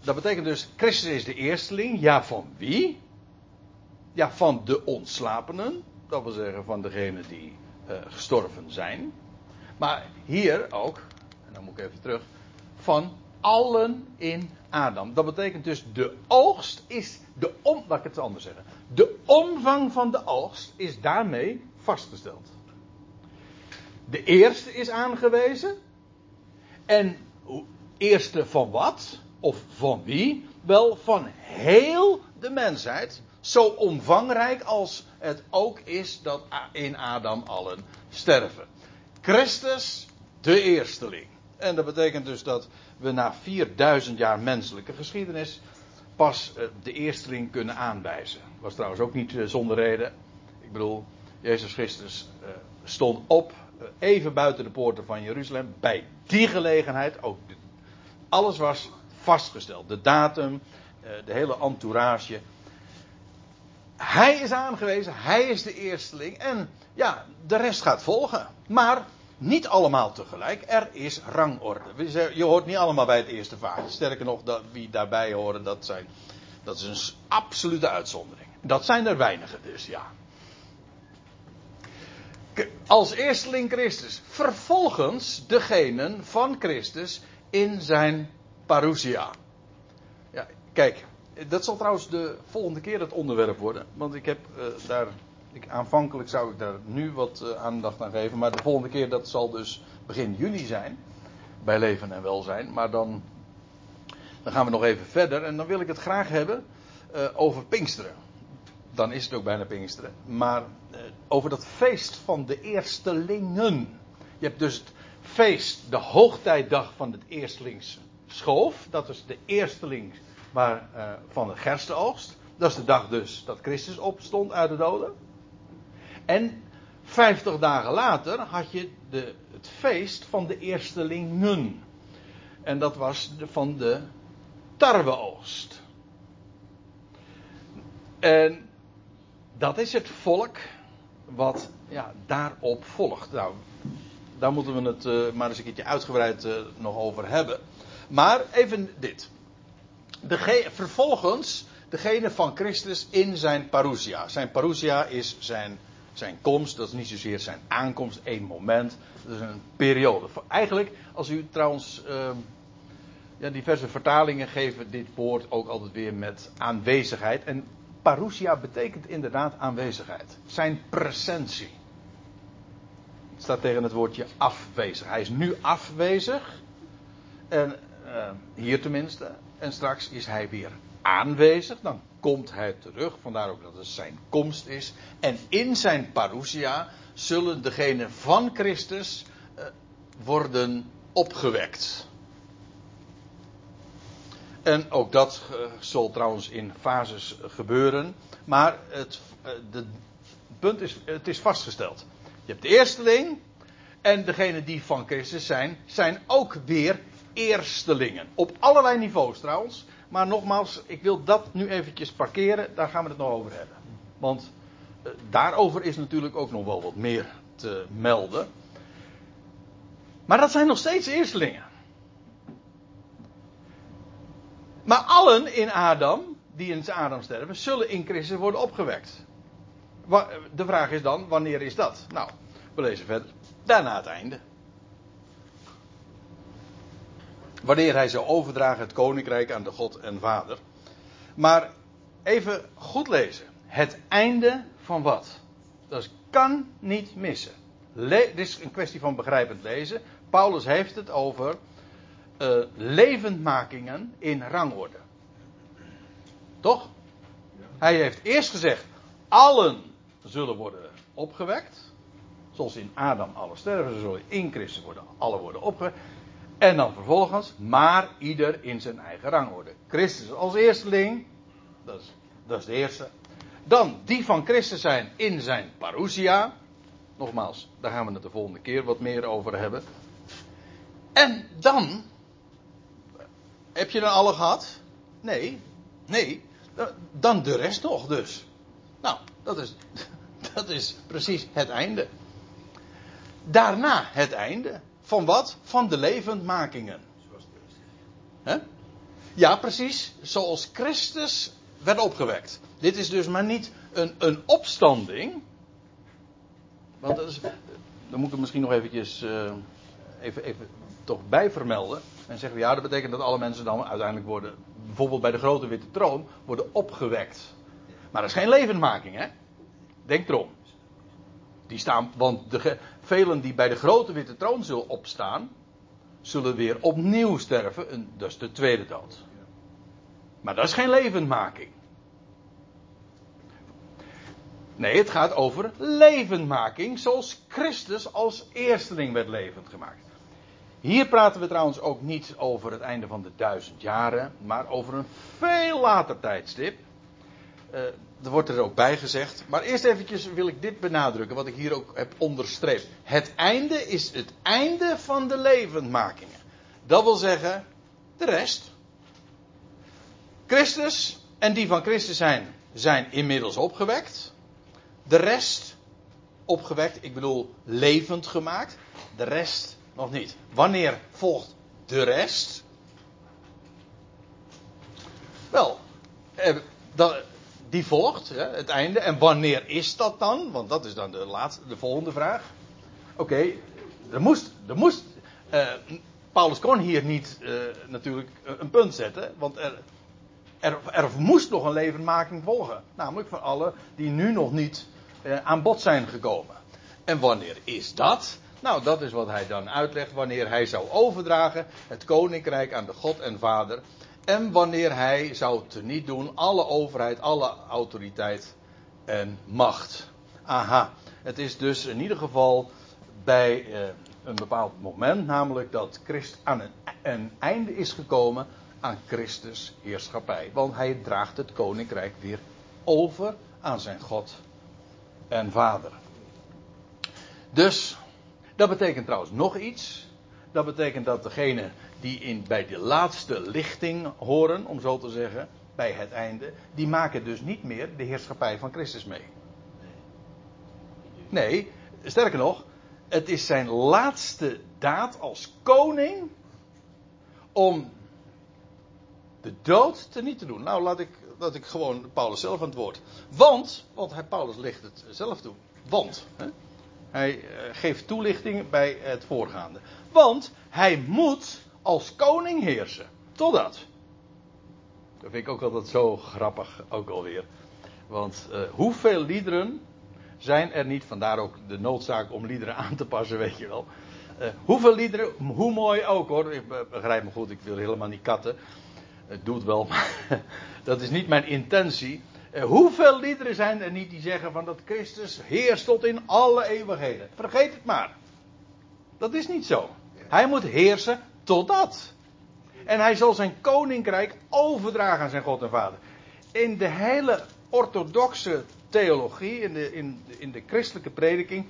dat betekent dus, Christus is de eersteling. Ja, van wie? Ja, van de ontslapenen. Dat wil zeggen van degenen die uh, gestorven zijn. Maar hier ook, en dan moet ik even terug, van allen in Adam. Dat betekent dus de oogst is de om, laat ik het anders zeggen. De omvang van de oogst is daarmee vastgesteld. De eerste is aangewezen. En eerste van wat? Of van wie? Wel van heel de mensheid. Zo omvangrijk als het ook is dat in Adam allen sterven. Christus, de eersteling. En dat betekent dus dat we na 4000 jaar menselijke geschiedenis pas eh, de eersteling kunnen aanwijzen. Was trouwens ook niet eh, zonder reden. Ik bedoel, Jezus Christus eh, stond op even buiten de poorten van Jeruzalem. Bij die gelegenheid, ook alles was vastgesteld. De datum, de hele entourage. Hij is aangewezen, hij is de eersteling. En ja, de rest gaat volgen. Maar niet allemaal tegelijk. Er is rangorde. Je hoort niet allemaal bij het eerste vaartje. Sterker nog, wie daarbij horen, dat, zijn, dat is een absolute uitzondering. Dat zijn er weinigen dus, ja. Als eersteling Christus. Vervolgens degenen van Christus in zijn parousia. Ja, kijk, dat zal trouwens de volgende keer het onderwerp worden. Want ik heb uh, daar ik, aanvankelijk zou ik daar nu wat uh, aandacht aan geven. Maar de volgende keer, dat zal dus begin juni zijn. Bij leven en welzijn. Maar dan, dan gaan we nog even verder. En dan wil ik het graag hebben uh, over Pinksteren. Dan is het ook bijna Pinksteren. Maar uh, over dat feest van de eerstelingen. Je hebt dus het feest, de hoogtijdag van het eerstelingsschoof. Dat is de eersteling maar, van de gerstenoogst. Dat is de dag dus dat Christus opstond uit de doden. En 50 dagen later had je de, het feest van de eerstelingen. En dat was de, van de tarweoogst. En dat is het volk wat ja, daarop volgt. Nou, daar moeten we het uh, maar eens een keertje uitgebreid uh, nog over hebben. Maar even dit. Vervolgens degene van Christus in zijn parousia. Zijn parousia is zijn zijn komst, dat is niet zozeer zijn aankomst, één moment. Dat is een periode. Eigenlijk, als u trouwens. Uh, ja, diverse vertalingen geven dit woord ook altijd weer met aanwezigheid. En parousia betekent inderdaad aanwezigheid. Zijn presentie. Het staat tegen het woordje afwezig. Hij is nu afwezig. En uh, hier tenminste. En straks is hij weer aanwezig. Dan komt hij terug. Vandaar ook dat het zijn komst is. En in zijn parousia zullen degenen van Christus uh, worden opgewekt. En ook dat uh, zal trouwens in fases gebeuren. Maar het, uh, de, punt is, het is vastgesteld. Je hebt de eersteling. En degenen die van Christus zijn, zijn ook weer eerstelingen. Op allerlei niveaus trouwens. Maar nogmaals, ik wil dat nu eventjes parkeren. Daar gaan we het nog over hebben. Want eh, daarover is natuurlijk ook nog wel wat meer te melden. Maar dat zijn nog steeds eerstelingen. Maar allen in Adam, die in Adam sterven, zullen in Christus worden opgewekt. De vraag is dan, wanneer is dat? Nou, we lezen verder. Daarna het einde. Wanneer hij zou overdragen het koninkrijk aan de God en Vader. Maar even goed lezen. Het einde van wat? Dat kan niet missen. Dit is een kwestie van begrijpend lezen. Paulus heeft het over uh, levendmakingen in rangorde. Toch? Hij heeft eerst gezegd: allen zullen worden opgewekt. Zoals in Adam alle sterven, zullen in Christus worden, alle worden opgewekt. En dan vervolgens, maar ieder in zijn eigen rangorde. Christus als eersteling, dat is, dat is de eerste. Dan die van Christus zijn in zijn parousia. Nogmaals, daar gaan we het de volgende keer wat meer over hebben. En dan. Heb je dan alle gehad? Nee. Nee. Dan de rest nog dus. Nou, dat is, dat is precies het einde. Daarna het einde. Van wat? Van de levendmakingen. He? Ja, precies. Zoals Christus werd opgewekt. Dit is dus maar niet een, een opstanding. Want dat is, dan moet ik misschien nog eventjes uh, even, even toch bij vermelden. En zeggen we ja, dat betekent dat alle mensen dan uiteindelijk worden, bijvoorbeeld bij de grote witte troon, worden opgewekt. Maar dat is geen levendmaking, hè? Denk erom. Die staan, want de, velen die bij de grote witte troon zullen opstaan, zullen weer opnieuw sterven. En dat is de tweede dood. Maar dat is geen levendmaking. Nee, het gaat over levendmaking, zoals Christus als eersteling werd levend gemaakt. Hier praten we trouwens ook niet over het einde van de duizend jaren, maar over een veel later tijdstip. Uh, er wordt er ook bij gezegd. Maar eerst eventjes wil ik dit benadrukken, wat ik hier ook heb onderstreept. Het einde is het einde van de levendmakingen. Dat wil zeggen, de rest. Christus en die van Christus zijn, zijn inmiddels opgewekt. De rest opgewekt, ik bedoel levend gemaakt. De rest nog niet. Wanneer volgt de rest? Wel, eh, die volgt, het einde. En wanneer is dat dan? Want dat is dan de, laatste, de volgende vraag. Oké, er moest, er moest uh, Paulus kon hier niet uh, natuurlijk een punt zetten, want er, er, er, moest nog een levendmaking volgen. Namelijk van alle die nu nog niet aan bod zijn gekomen. En wanneer is dat? Nou, dat is wat hij dan uitlegt wanneer hij zou overdragen het koninkrijk aan de God en Vader en wanneer hij zou teniet doen alle overheid, alle autoriteit en macht. Aha, het is dus in ieder geval bij eh, een bepaald moment, namelijk dat Christ aan een, een einde is gekomen aan Christus heerschappij. Want hij draagt het koninkrijk weer over aan zijn God en Vader. Dus, dat betekent trouwens nog iets. Dat betekent dat degene die in, bij de laatste lichting horen, om zo te zeggen, bij het einde, die maken dus niet meer de heerschappij van Christus mee. Nee, sterker nog, het is zijn laatste daad als koning om de dood te niet te doen. Nou, laat ik, laat ik gewoon Paulus zelf aan het woord. Want, want hij, Paulus ligt het zelf toe. Want, hè, hij eh, geeft toelichting bij het voorgaande. Want hij moet als koning heersen. Totdat. Dat vind ik ook altijd zo grappig, ook alweer. Want uh, hoeveel liederen zijn er niet, vandaar ook de noodzaak om liederen aan te passen, weet je wel. Uh, hoeveel liederen, hoe mooi ook hoor, ik begrijp me goed, ik wil helemaal niet katten. Het doet wel, maar dat is niet mijn intentie. Uh, hoeveel liederen zijn er niet die zeggen van dat Christus heerst tot in alle eeuwigheden? Vergeet het maar. Dat is niet zo. Hij moet heersen totdat. En hij zal zijn koninkrijk overdragen aan zijn God en Vader. In de hele orthodoxe theologie, in de, in, in de christelijke prediking,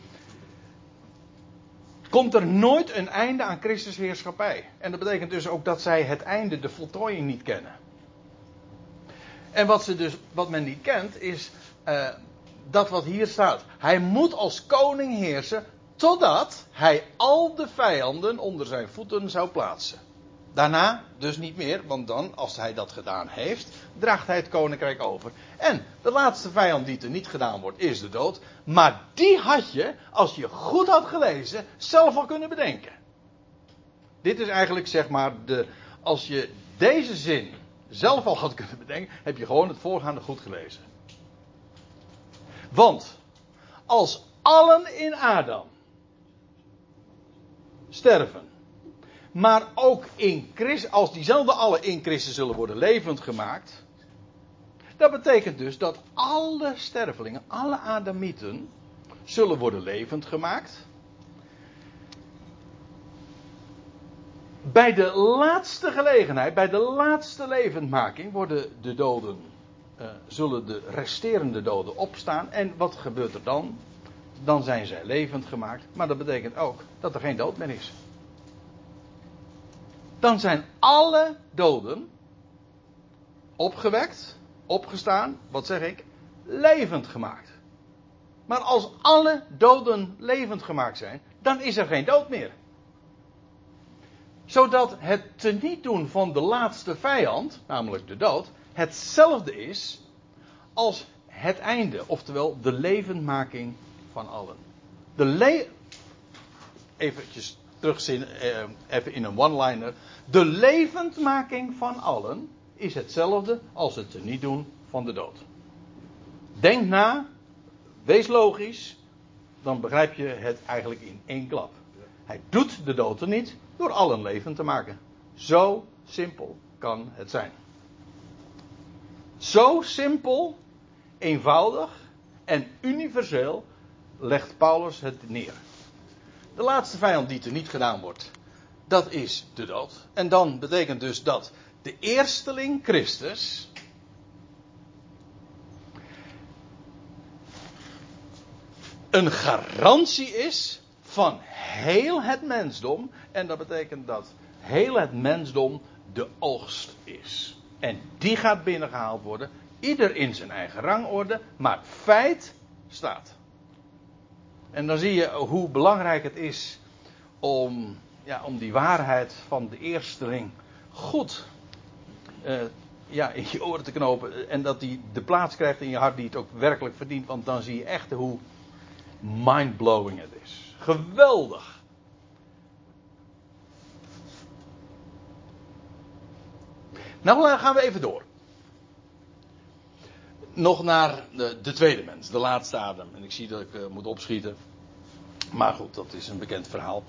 komt er nooit een einde aan Christus heerschappij. En dat betekent dus ook dat zij het einde, de voltooiing niet kennen. En wat, ze dus, wat men niet kent is uh, dat wat hier staat. Hij moet als koning heersen totdat hij al de vijanden onder zijn voeten zou plaatsen. Daarna dus niet meer, want dan, als hij dat gedaan heeft, draagt hij het koninkrijk over. En de laatste vijand die er niet gedaan wordt, is de dood. Maar die had je, als je goed had gelezen, zelf al kunnen bedenken. Dit is eigenlijk zeg maar de. Als je deze zin zelf al had kunnen bedenken, heb je gewoon het voorgaande goed gelezen. Want als allen in Adam sterven, maar ook in Christus, als diezelfde allen in Christus zullen worden levend gemaakt, dat betekent dus dat alle stervelingen, alle Adamieten, zullen worden levend gemaakt. Bij de laatste gelegenheid, bij de laatste levendmaking, worden de doden, uh, zullen de resterende doden opstaan. En wat gebeurt er dan? Dan zijn zij levend gemaakt. Maar dat betekent ook dat er geen dood meer is. Dan zijn alle doden opgewekt, opgestaan, wat zeg ik, levend gemaakt. Maar als alle doden levend gemaakt zijn, dan is er geen dood meer. Zodat het teniet doen van de laatste vijand, namelijk de dood, hetzelfde is als het einde, oftewel de levendmaking van allen. De le Eventjes terugzien, eh, even in een one-liner. De levendmaking van allen is hetzelfde als het teniet doen van de dood. Denk na, wees logisch, dan begrijp je het eigenlijk in één klap. Hij doet de dood er niet door allen levend te maken. Zo simpel kan het zijn. Zo simpel, eenvoudig en universeel legt Paulus het neer. De laatste vijand die er niet gedaan wordt, dat is de dood. En dan betekent dus dat de eersteling Christus een garantie is van heel het mensdom. En dat betekent dat heel het mensdom de oogst is. En die gaat binnengehaald worden. Ieder in zijn eigen rangorde. Maar feit staat. En dan zie je hoe belangrijk het is om, ja, om die waarheid van de eersteling goed uh, ja, in je oren te knopen. En dat die de plaats krijgt in je hart die het ook werkelijk verdient. Want dan zie je echt hoe mindblowing het is. Geweldig. Nou gaan we even door. Nog naar de, de, tweede mens, de laatste adem. En ik zie dat ik uh, moet opschieten. Maar goed, dat is een bekend verhaal.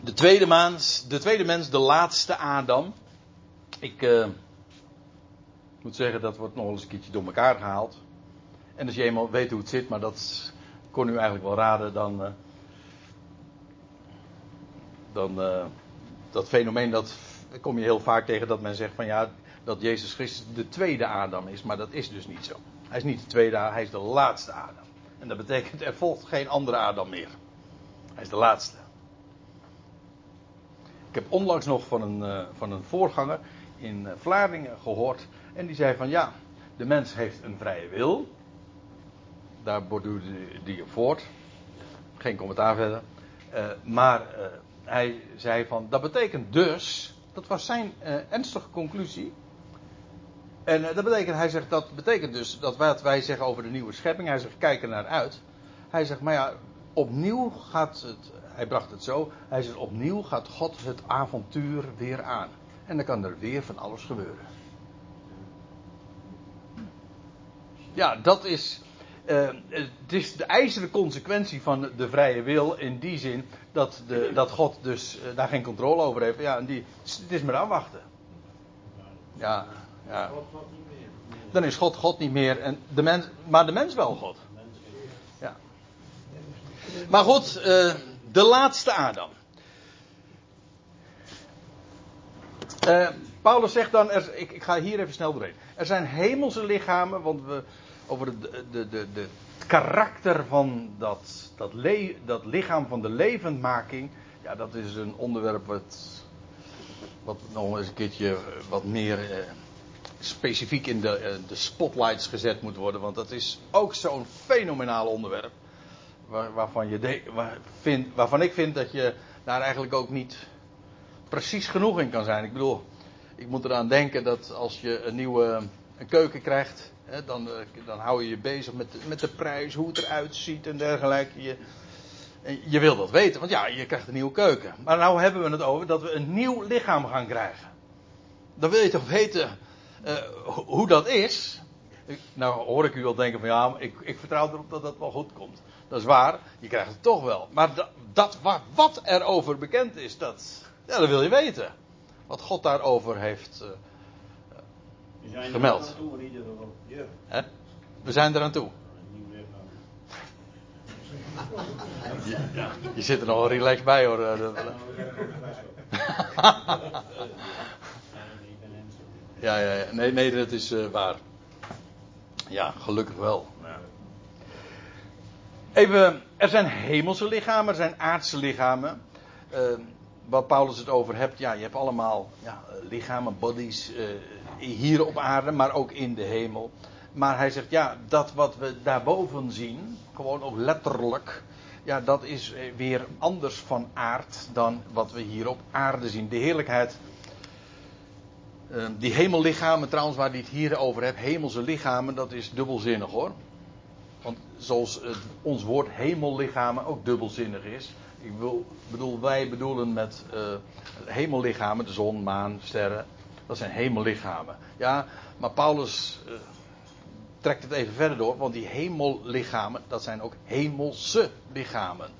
De tweede, mens, de tweede mens, de laatste Adam. Ik uh, moet zeggen, dat wordt nog eens een keertje door elkaar gehaald. En als je eenmaal weet hoe het zit, maar dat kon u eigenlijk wel raden, dan. Uh, dan dat fenomeen dat kom je heel vaak tegen dat men zegt van ja, dat Jezus Christus de tweede Adam is, maar dat is dus niet zo. Hij is niet de tweede, hij is de laatste Adam. En dat betekent er volgt geen andere Adam meer. Hij is de laatste. Ik heb onlangs nog van een, uh, van een voorganger in uh, Vlaardingen gehoord. En die zei van ja, de mens heeft een vrije wil. Daar borduurde die op voort. Geen commentaar verder. Uh, maar hij zei van dat betekent dus, dat was zijn ernstige conclusie. En dat betekent, hij zegt, dat betekent dus dat wat wij zeggen over de nieuwe schepping, hij zegt, kijk er naar uit. Hij zegt, maar ja, opnieuw gaat het, hij bracht het zo, hij zegt, opnieuw gaat God het avontuur weer aan. En dan kan er weer van alles gebeuren. Ja, dat is, uh, het is de ijzeren consequentie van de vrije wil in die zin dat, de, dat God dus uh, daar geen controle over heeft. Ja, en die, het is maar afwachten. Ja, ja. Dan is God God niet meer, en de mens, maar de mens wel God. Ja. Maar goed, uh, de laatste Adam. Uh, Paulus zegt dan, er, ik, ik, ga hier even snel doorheen. Er zijn hemelse lichamen, want we, over de, de, de, de, het karakter van dat, dat, lichaam van de levendmaking. Ja, dat is een onderwerp wat, wat nog eens een keertje wat meer eh, specifiek in de, eh, de spotlights gezet moet worden. Want dat is ook zo'n fenomenaal onderwerp. Waar, waarvan, je de, waarvan ik vind dat je daar eigenlijk ook niet precies genoeg in kan zijn. Ik bedoel, ik moet eraan denken dat als je een nieuwe een keuken krijgt, hè, dan, eh, dan hou je je bezig met, met de prijs, hoe het eruit ziet en dergelijke. Je, je wil dat weten, want ja, je krijgt een nieuwe keuken. Maar nou hebben we het over dat we een nieuw lichaam gaan krijgen. Dan wil je toch weten uh, hoe dat is. Nou hoor ik u wel denken van ja, ik, ik vertrouw erop dat dat wel goed komt. Dat is waar, je krijgt het toch wel. Maar dat, dat wat, wat erover bekend is, dat, ja, dat wil je weten. Wat God daarover heeft uh, gemeld. Ja. We zijn er aan toe. Je, zit er nog wel relaxed bij hoor. ja, ja. Nee, nee, dat is uh, waar. Ja, gelukkig wel. Even, er zijn hemelse lichamen, er zijn aardse lichamen. Uh, wat Paulus het over hebt, ja, je hebt allemaal ja, lichamen, bodies uh, hier op aarde, maar ook in de hemel. Maar hij zegt, ja, dat wat we daarboven zien, gewoon ook letterlijk, ja, dat is weer anders van aard dan wat we hier op aarde zien. De heerlijkheid, die hemellichamen trouwens, waar hij het hier over hebt, hemelse lichamen, dat is dubbelzinnig hoor. Want zoals ons woord hemellichamen ook dubbelzinnig is. Ik wil, bedoel, wij bedoelen met uh, hemellichamen, de zon, maan, sterren. Dat zijn hemellichamen. Ja, maar Paulus uh, trekt het even verder door, want die hemellichamen, dat zijn ook hemelse lichamen.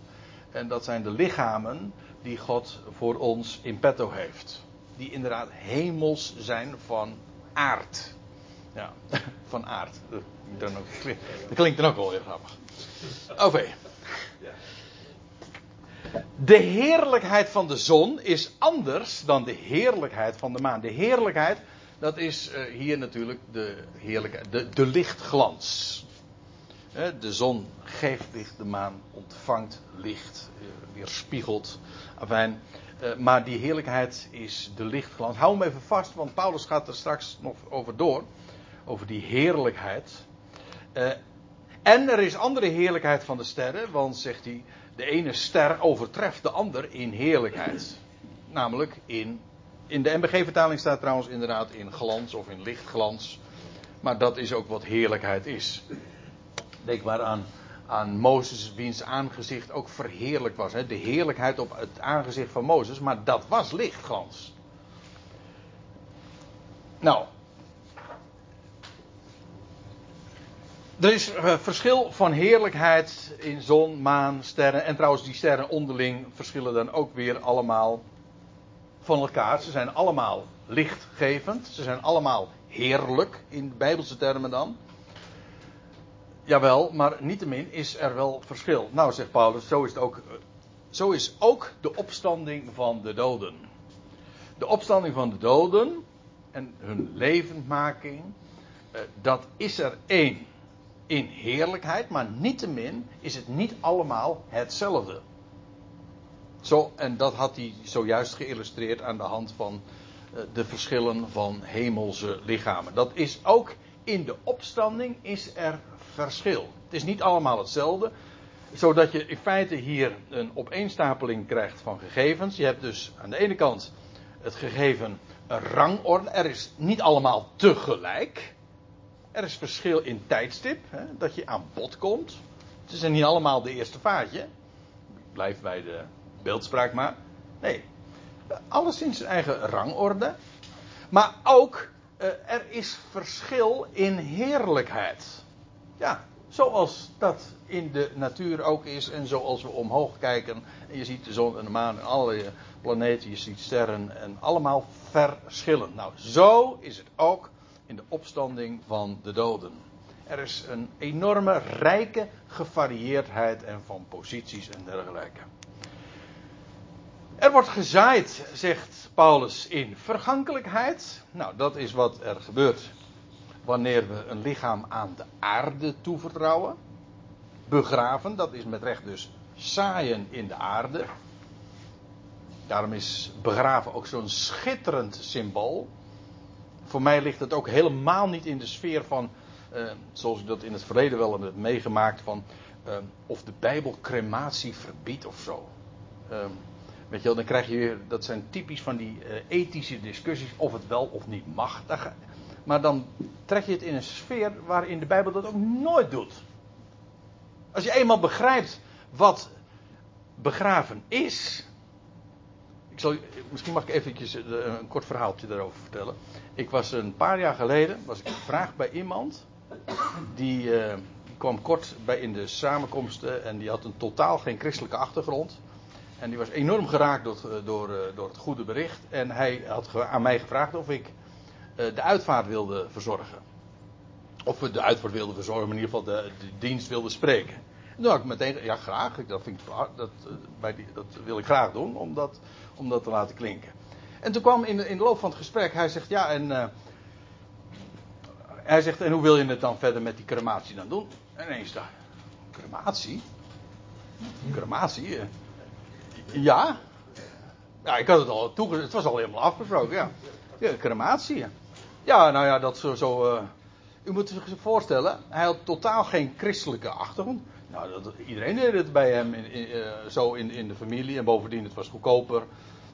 En dat zijn de lichamen die God voor ons in petto heeft. Die inderdaad hemels zijn van aard. Ja, van aard. Dat, klinkt dan ook wel weer grappig. Oké. De heerlijkheid van de zon is anders dan de heerlijkheid van de maan. De heerlijkheid, dat is uh, hier natuurlijk de, heerlijkheid, de, de lichtglans. De zon geeft licht, de maan ontvangt licht, uh, weerspiegelt. Enfin, maar die heerlijkheid is de lichtglans. Hou hem even vast, want Paulus gaat er straks nog over door. Over die heerlijkheid. en er is andere heerlijkheid van de sterren, want zegt hij de ene ster overtreft de ander in heerlijkheid. Namelijk in. In de MBG-vertaling staat trouwens inderdaad in glans of in lichtglans. Maar dat is ook wat heerlijkheid is. Denk maar aan, aan Mozes, wiens aangezicht ook verheerlijk was. Hè? De heerlijkheid op het aangezicht van Mozes, maar dat was lichtglans. Nou, Er is uh, verschil van heerlijkheid in zon, maan, sterren. En trouwens, die sterren onderling verschillen dan ook weer allemaal van elkaar. Ze zijn allemaal lichtgevend. Ze zijn allemaal heerlijk, in bijbelse termen dan. Jawel, maar niettemin is er wel verschil. Nou, zegt Paulus, zo is, het ook, zo is ook de opstanding van de doden. De opstanding van de doden en hun levendmaking, uh, dat is er één in heerlijkheid, maar niettemin is het niet allemaal hetzelfde. Zo, en dat had hij zojuist geïllustreerd aan de hand van uh, de verschillen van hemelse lichamen. Dat is ook in de opstanding is er verschil. Het is niet allemaal hetzelfde, zodat je in feite hier een opeenstapeling krijgt van gegevens. Je hebt dus aan de ene kant het gegeven rangorde. Er is niet allemaal tegelijk. Er is verschil in tijdstip, hè, dat je aan bod komt. Het is niet allemaal de eerste vaartje. Blijf bij de beeldspraak maar. Nee, alles in zijn eigen rangorde. Maar ook, uh, er is verschil in heerlijkheid. Ja, zoals dat in de natuur ook is en zoals we omhoog kijken. En je ziet de zon en de maan en alle planeten, je ziet sterren en allemaal verschillen. Nou, zo is het ook in de opstanding van de doden. Er is een enorme rijke gevarieerdheid en van posities en dergelijke. Er wordt gezaaid, zegt Paulus, in vergankelijkheid. Nou, dat is wat er gebeurt wanneer we een lichaam aan de aarde toevertrouwen. Begraven, dat is met recht dus zaaien in de aarde. Daarom is begraven ook zo'n schitterend symbool. Voor mij ligt het ook helemaal niet in de sfeer van, eh, zoals ik dat in het verleden wel heb meegemaakt, van eh, of de Bijbel crematie verbiedt of zo. Eh, weet je dan krijg je dat zijn typisch van die ethische discussies, of het wel of niet mag. Daar maar dan trek je het in een sfeer waarin de Bijbel dat ook nooit doet. Als je eenmaal begrijpt wat begraven is. Ik zal, misschien mag ik eventjes eh, een kort verhaaltje daarover vertellen. Ik was een paar jaar geleden was ik gevraagd bij iemand. Die, eh, die kwam kort bij in de samenkomsten en die had een totaal geen christelijke achtergrond. En die was enorm geraakt door, het- door, eh, door het goede bericht. En hij had aan mij gevraagd of ik eh, de uitvaart wilde verzorgen. Of de uitvaart wilden verzorgen, maar in ieder geval de, dienst wilde spreken. En toen had ik meteen, ja graag, dat, vind ik, dat, eh, bij die, dat wil ik graag doen, om dat, om dat te laten klinken. En toen kwam in de, in de loop van het gesprek, hij zegt, ja en... eh, hij zegt, en hoe wil je het dan verder met die crematie dan doen? En ineens daar, crematie? Crematie? eh, ja. Ja, ik had het al toegezegd, het was al helemaal afgesproken, ja. Ja, crematie. Ja, nou ja, dat zo. zo eh, u moet zich voorstellen, hij had totaal geen christelijke achtergrond. Nou, dat, iedereen deed het bij hem in, in, eh, zo in, in de familie. En bovendien, het was goedkoper.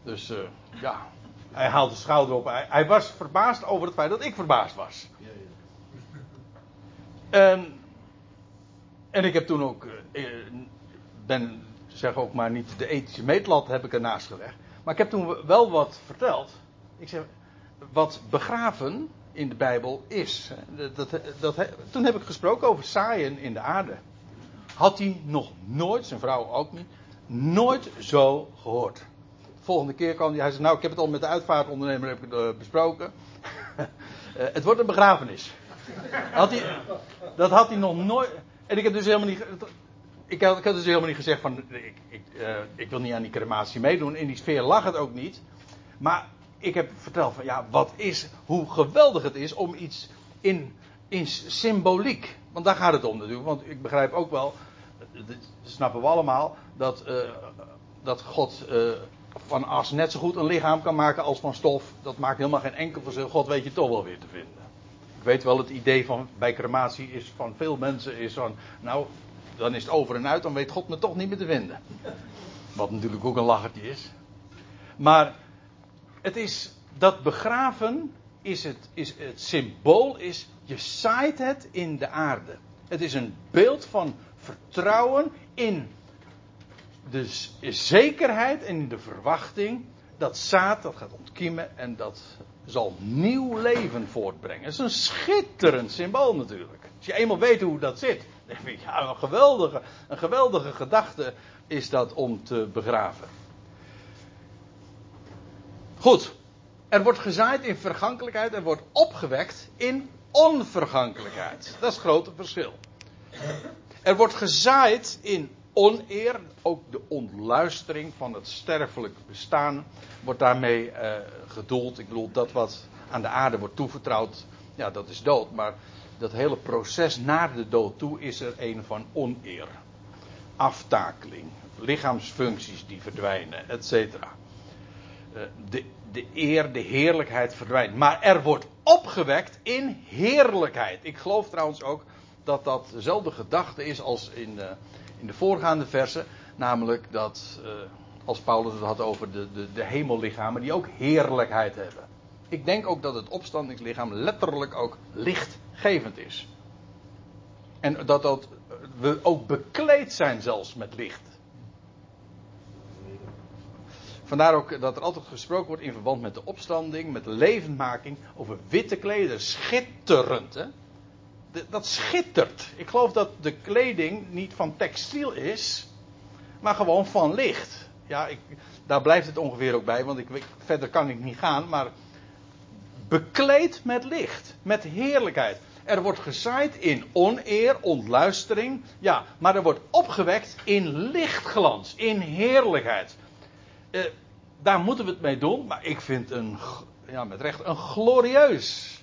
Dus eh, ja, hij haalde de schouder op. Hij, hij was verbaasd over het feit dat ik verbaasd was. En, en ik heb toen ook, ben zeg ook maar niet de ethische meetlat heb ik ernaast gelegd. Maar ik heb toen wel wat verteld. Ik zeg, wat begraven in de Bijbel is. Dat, dat, toen heb ik gesproken over zaaien in de aarde. Had hij nog nooit, zijn vrouw ook niet, nooit zo gehoord. De volgende keer kwam hij, hij zei, nou ik heb het al met de uitvaartondernemer heb ik eh, besproken. Eh, het wordt een begrafenis. Had hij, dat had hij nog nooit. En ik heb dus helemaal niet. Ik had, ik dus helemaal niet gezegd van. Ik, ik, eh, ik wil niet aan die crematie meedoen. In die sfeer lag het ook niet. Maar ik heb verteld van ja, wat is. Hoe geweldig het is om iets in, in symboliek. Want daar gaat het om natuurlijk. Want ik begrijp ook wel. Dat snappen we allemaal. Dat, eh, dat God. eh, van as net zo goed een lichaam kan maken als van stof. Dat maakt helemaal geen enkel verschil. God weet je toch wel weer te vinden. Ik weet wel, het idee van bij crematie is van veel mensen is van, nou, dan is het over en uit, dan weet God me toch niet meer te vinden. Wat natuurlijk ook een lachertje is. Maar het is dat begraven is het, is het symbool is je zaait het in de aarde. Het is een beeld van vertrouwen in de zekerheid en in de verwachting dat zaad dat gaat ontkiemen en dat zal nieuw leven voortbrengen. Het is een schitterend symbool natuurlijk. Als je eenmaal weet hoe dat zit, dan denk je, ja, een geweldige, een geweldige gedachte is dat om te begraven. Goed, er wordt gezaaid in vergankelijkheid, er wordt opgewekt in onvergankelijkheid. Dat is het grote verschil. Er wordt gezaaid in oneer, ook de ontluistering van het sterfelijk bestaan wordt daarmee eh, gedoeld. Ik bedoel, dat wat aan de aarde wordt toevertrouwd, ja, dat is dood. Maar dat hele proces naar de dood toe is er een van oneer. Aftakeling, lichaamsfuncties die verdwijnen, et cetera. Eh, de, de eer, de heerlijkheid verdwijnt. Maar er wordt opgewekt in heerlijkheid. Ik geloof trouwens ook dat dat dezelfde gedachte is als in, eh, in de voorgaande versen. Namelijk dat, eh, als Paulus het had over de, de, de hemellichamen, die ook heerlijkheid hebben. Ik denk ook dat het opstandingslichaam letterlijk ook lichtgevend is. En dat, dat we ook bekleed zijn zelfs met licht. Vandaar ook dat er altijd gesproken wordt in verband met de opstanding, met de levendmaking, over witte klederen. Schitterend, hè? Dat schittert. Ik geloof dat de kleding niet van textiel is, maar gewoon van licht. Ja, ik, daar blijft het ongeveer ook bij, want ik, verder kan ik niet gaan, maar bekleed met licht, met heerlijkheid. Er wordt gezaaid in oneer, ontluistering, ja, maar er wordt opgewekt in lichtglans, in heerlijkheid. Eh, daar moeten we het mee doen, maar ik vind een, ja, met recht een glorieus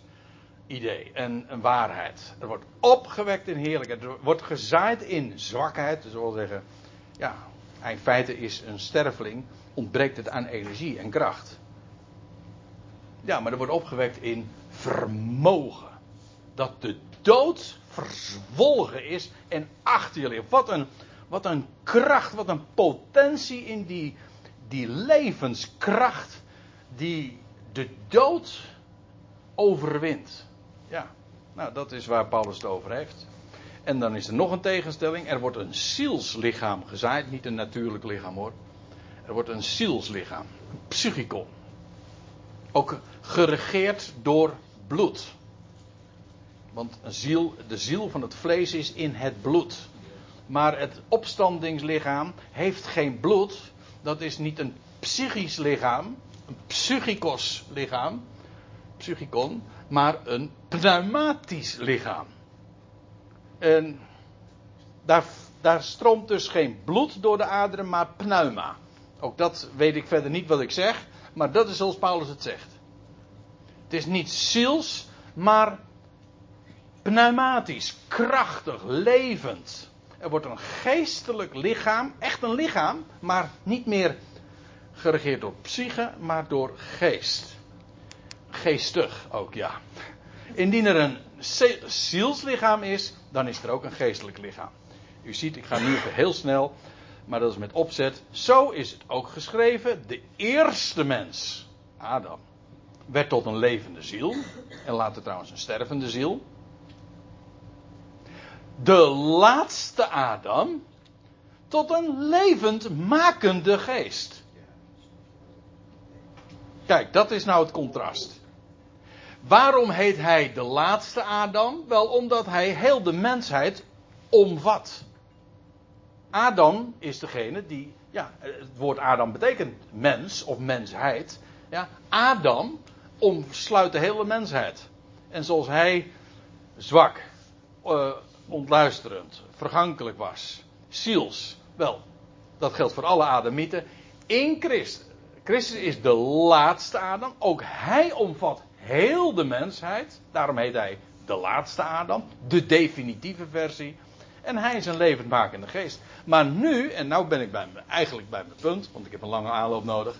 idee en een waarheid. Er wordt opgewekt in heerlijkheid. Er wordt gezaaid in zwakheid. Dus wil zeggen, ja, in feite is een sterveling, ontbreekt het aan energie en kracht. Ja, maar er wordt opgewekt in vermogen. Dat de dood verzwolgen is en achter je ligt. Wat een, wat een kracht, wat een potentie in die, die levenskracht die de dood overwint. Ja, nou dat is waar Paulus het over heeft. En dan is er nog een tegenstelling. Er wordt een zielslichaam gezaaid. Niet een natuurlijk lichaam hoor. Er wordt een zielslichaam. Een. Ook geregeerd door bloed. Want een ziel, de ziel van het vlees is in het bloed. Maar het opstandingslichaam heeft geen bloed. Dat is niet een psychisch lichaam. Een psychikos lichaam. Psychikon. Maar een pneumatisch lichaam. En daar, daar stroomt dus geen bloed door de aderen, maar pneuma. Ook dat weet ik verder niet wat ik zeg. Maar dat is zoals Paulus het zegt. Het is niet ziels, maar pneumatisch, krachtig, levend. Er wordt een geestelijk lichaam, echt een lichaam, maar niet meer geregeerd door psyche, maar door geest. Geestig ook, ja. Indien er een zielslichaam is, dan is er ook een geestelijk lichaam. U ziet, ik ga nu even heel snel, maar dat is met opzet. Zo is het ook geschreven. De eerste mens, Adam, werd tot een levende ziel. En later trouwens een stervende ziel. De laatste Adam tot een levend makende geest. Kijk, dat is nou het contrast. Waarom heet hij de laatste Adam? Wel omdat hij heel de mensheid omvat. Adam is degene die, ja, het woord Adam betekent mens of mensheid. Ja, Adam omsluit de hele mensheid. En zoals hij zwak, uh, ontluisterend, vergankelijk was, ziels, wel, dat geldt voor alle Adamieten. In Christus. Christus is de laatste Adam. Ook hij omvat heel de mensheid. Daarom heet hij de laatste Adam. De definitieve versie. En hij is een levendmakende geest. Maar nu, en nu ben ik bij eigenlijk bij mijn punt, want ik heb een lange aanloop nodig.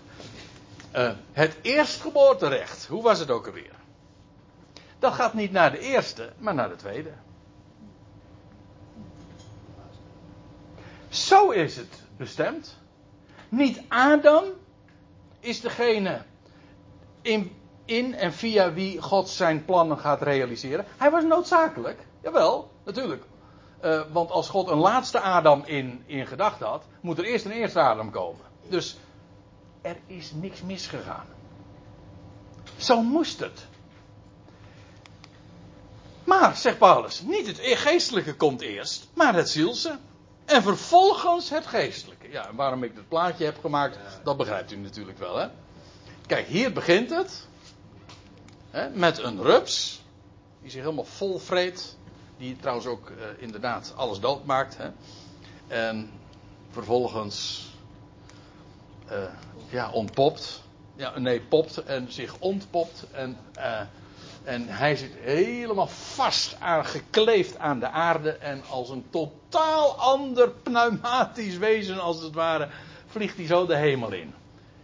Uh, het eerstgeboorterecht, hoe was het ook alweer? Dat gaat niet naar de eerste, maar naar de tweede. Zo is het bestemd. Niet Adam is degene in in en via wie God zijn plannen gaat realiseren. Hij was noodzakelijk, jawel, natuurlijk. Uh, want als God een laatste Adam in, in gedachten had, moet er eerst een eerste Adam komen. Dus er is niks misgegaan. Zo moest het. Maar, zegt Paulus, niet het geestelijke komt eerst, maar het zielse. En vervolgens het geestelijke. Ja, en waarom ik dit plaatje heb gemaakt, dat begrijpt u natuurlijk wel, hè? Kijk, hier begint het met een rups. Die zich helemaal vol vreet. Die trouwens ook uh, inderdaad alles doodmaakt. Hè. En vervolgens uh, ja, ontpopt. Ja, nee, popt en zich ontpopt. En, uh, en hij zit helemaal vast aan, gekleefd aan de aarde. En als een totaal ander pneumatisch wezen, als het ware, vliegt hij zo de hemel in.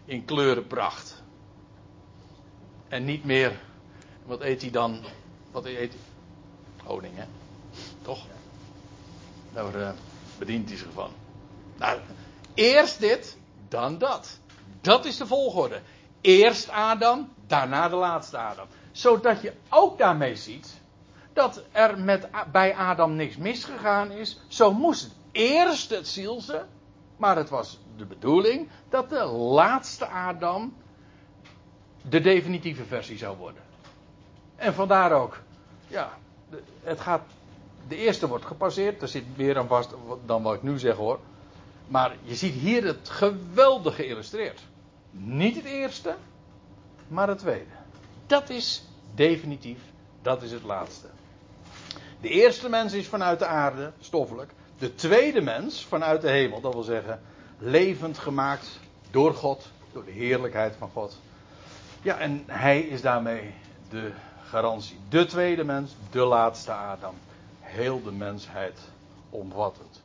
In kleurenpracht. En niet meer wat eet hij dan? Wat eet hij? Honing, hè? Toch? Daar uh, bedient hij zich van. Nou, eerst dit, dan dat. Dat is de volgorde. Eerst Adam, daarna de laatste Adam. Zodat je ook daarmee ziet dat er met, bij Adam niks misgegaan is. Zo moest het eerst het zielse, maar het was de bedoeling dat de laatste Adam de definitieve versie zou worden. En vandaar ook, ja, het gaat, de eerste wordt gepasseerd, er zit meer aan vast dan wat ik nu zeg hoor. Maar je ziet hier het geweldig geïllustreerd. Niet het eerste, maar het tweede. Dat is definitief, dat is het laatste. De eerste mens is vanuit de aarde, stoffelijk. De tweede mens vanuit de hemel, dat wil zeggen levend gemaakt door God, door de heerlijkheid van God. Ja, en hij is daarmee de garantie. De tweede mens, de laatste Adam. Heel de mensheid omvattend.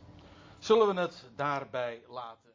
Zullen we het daarbij laten?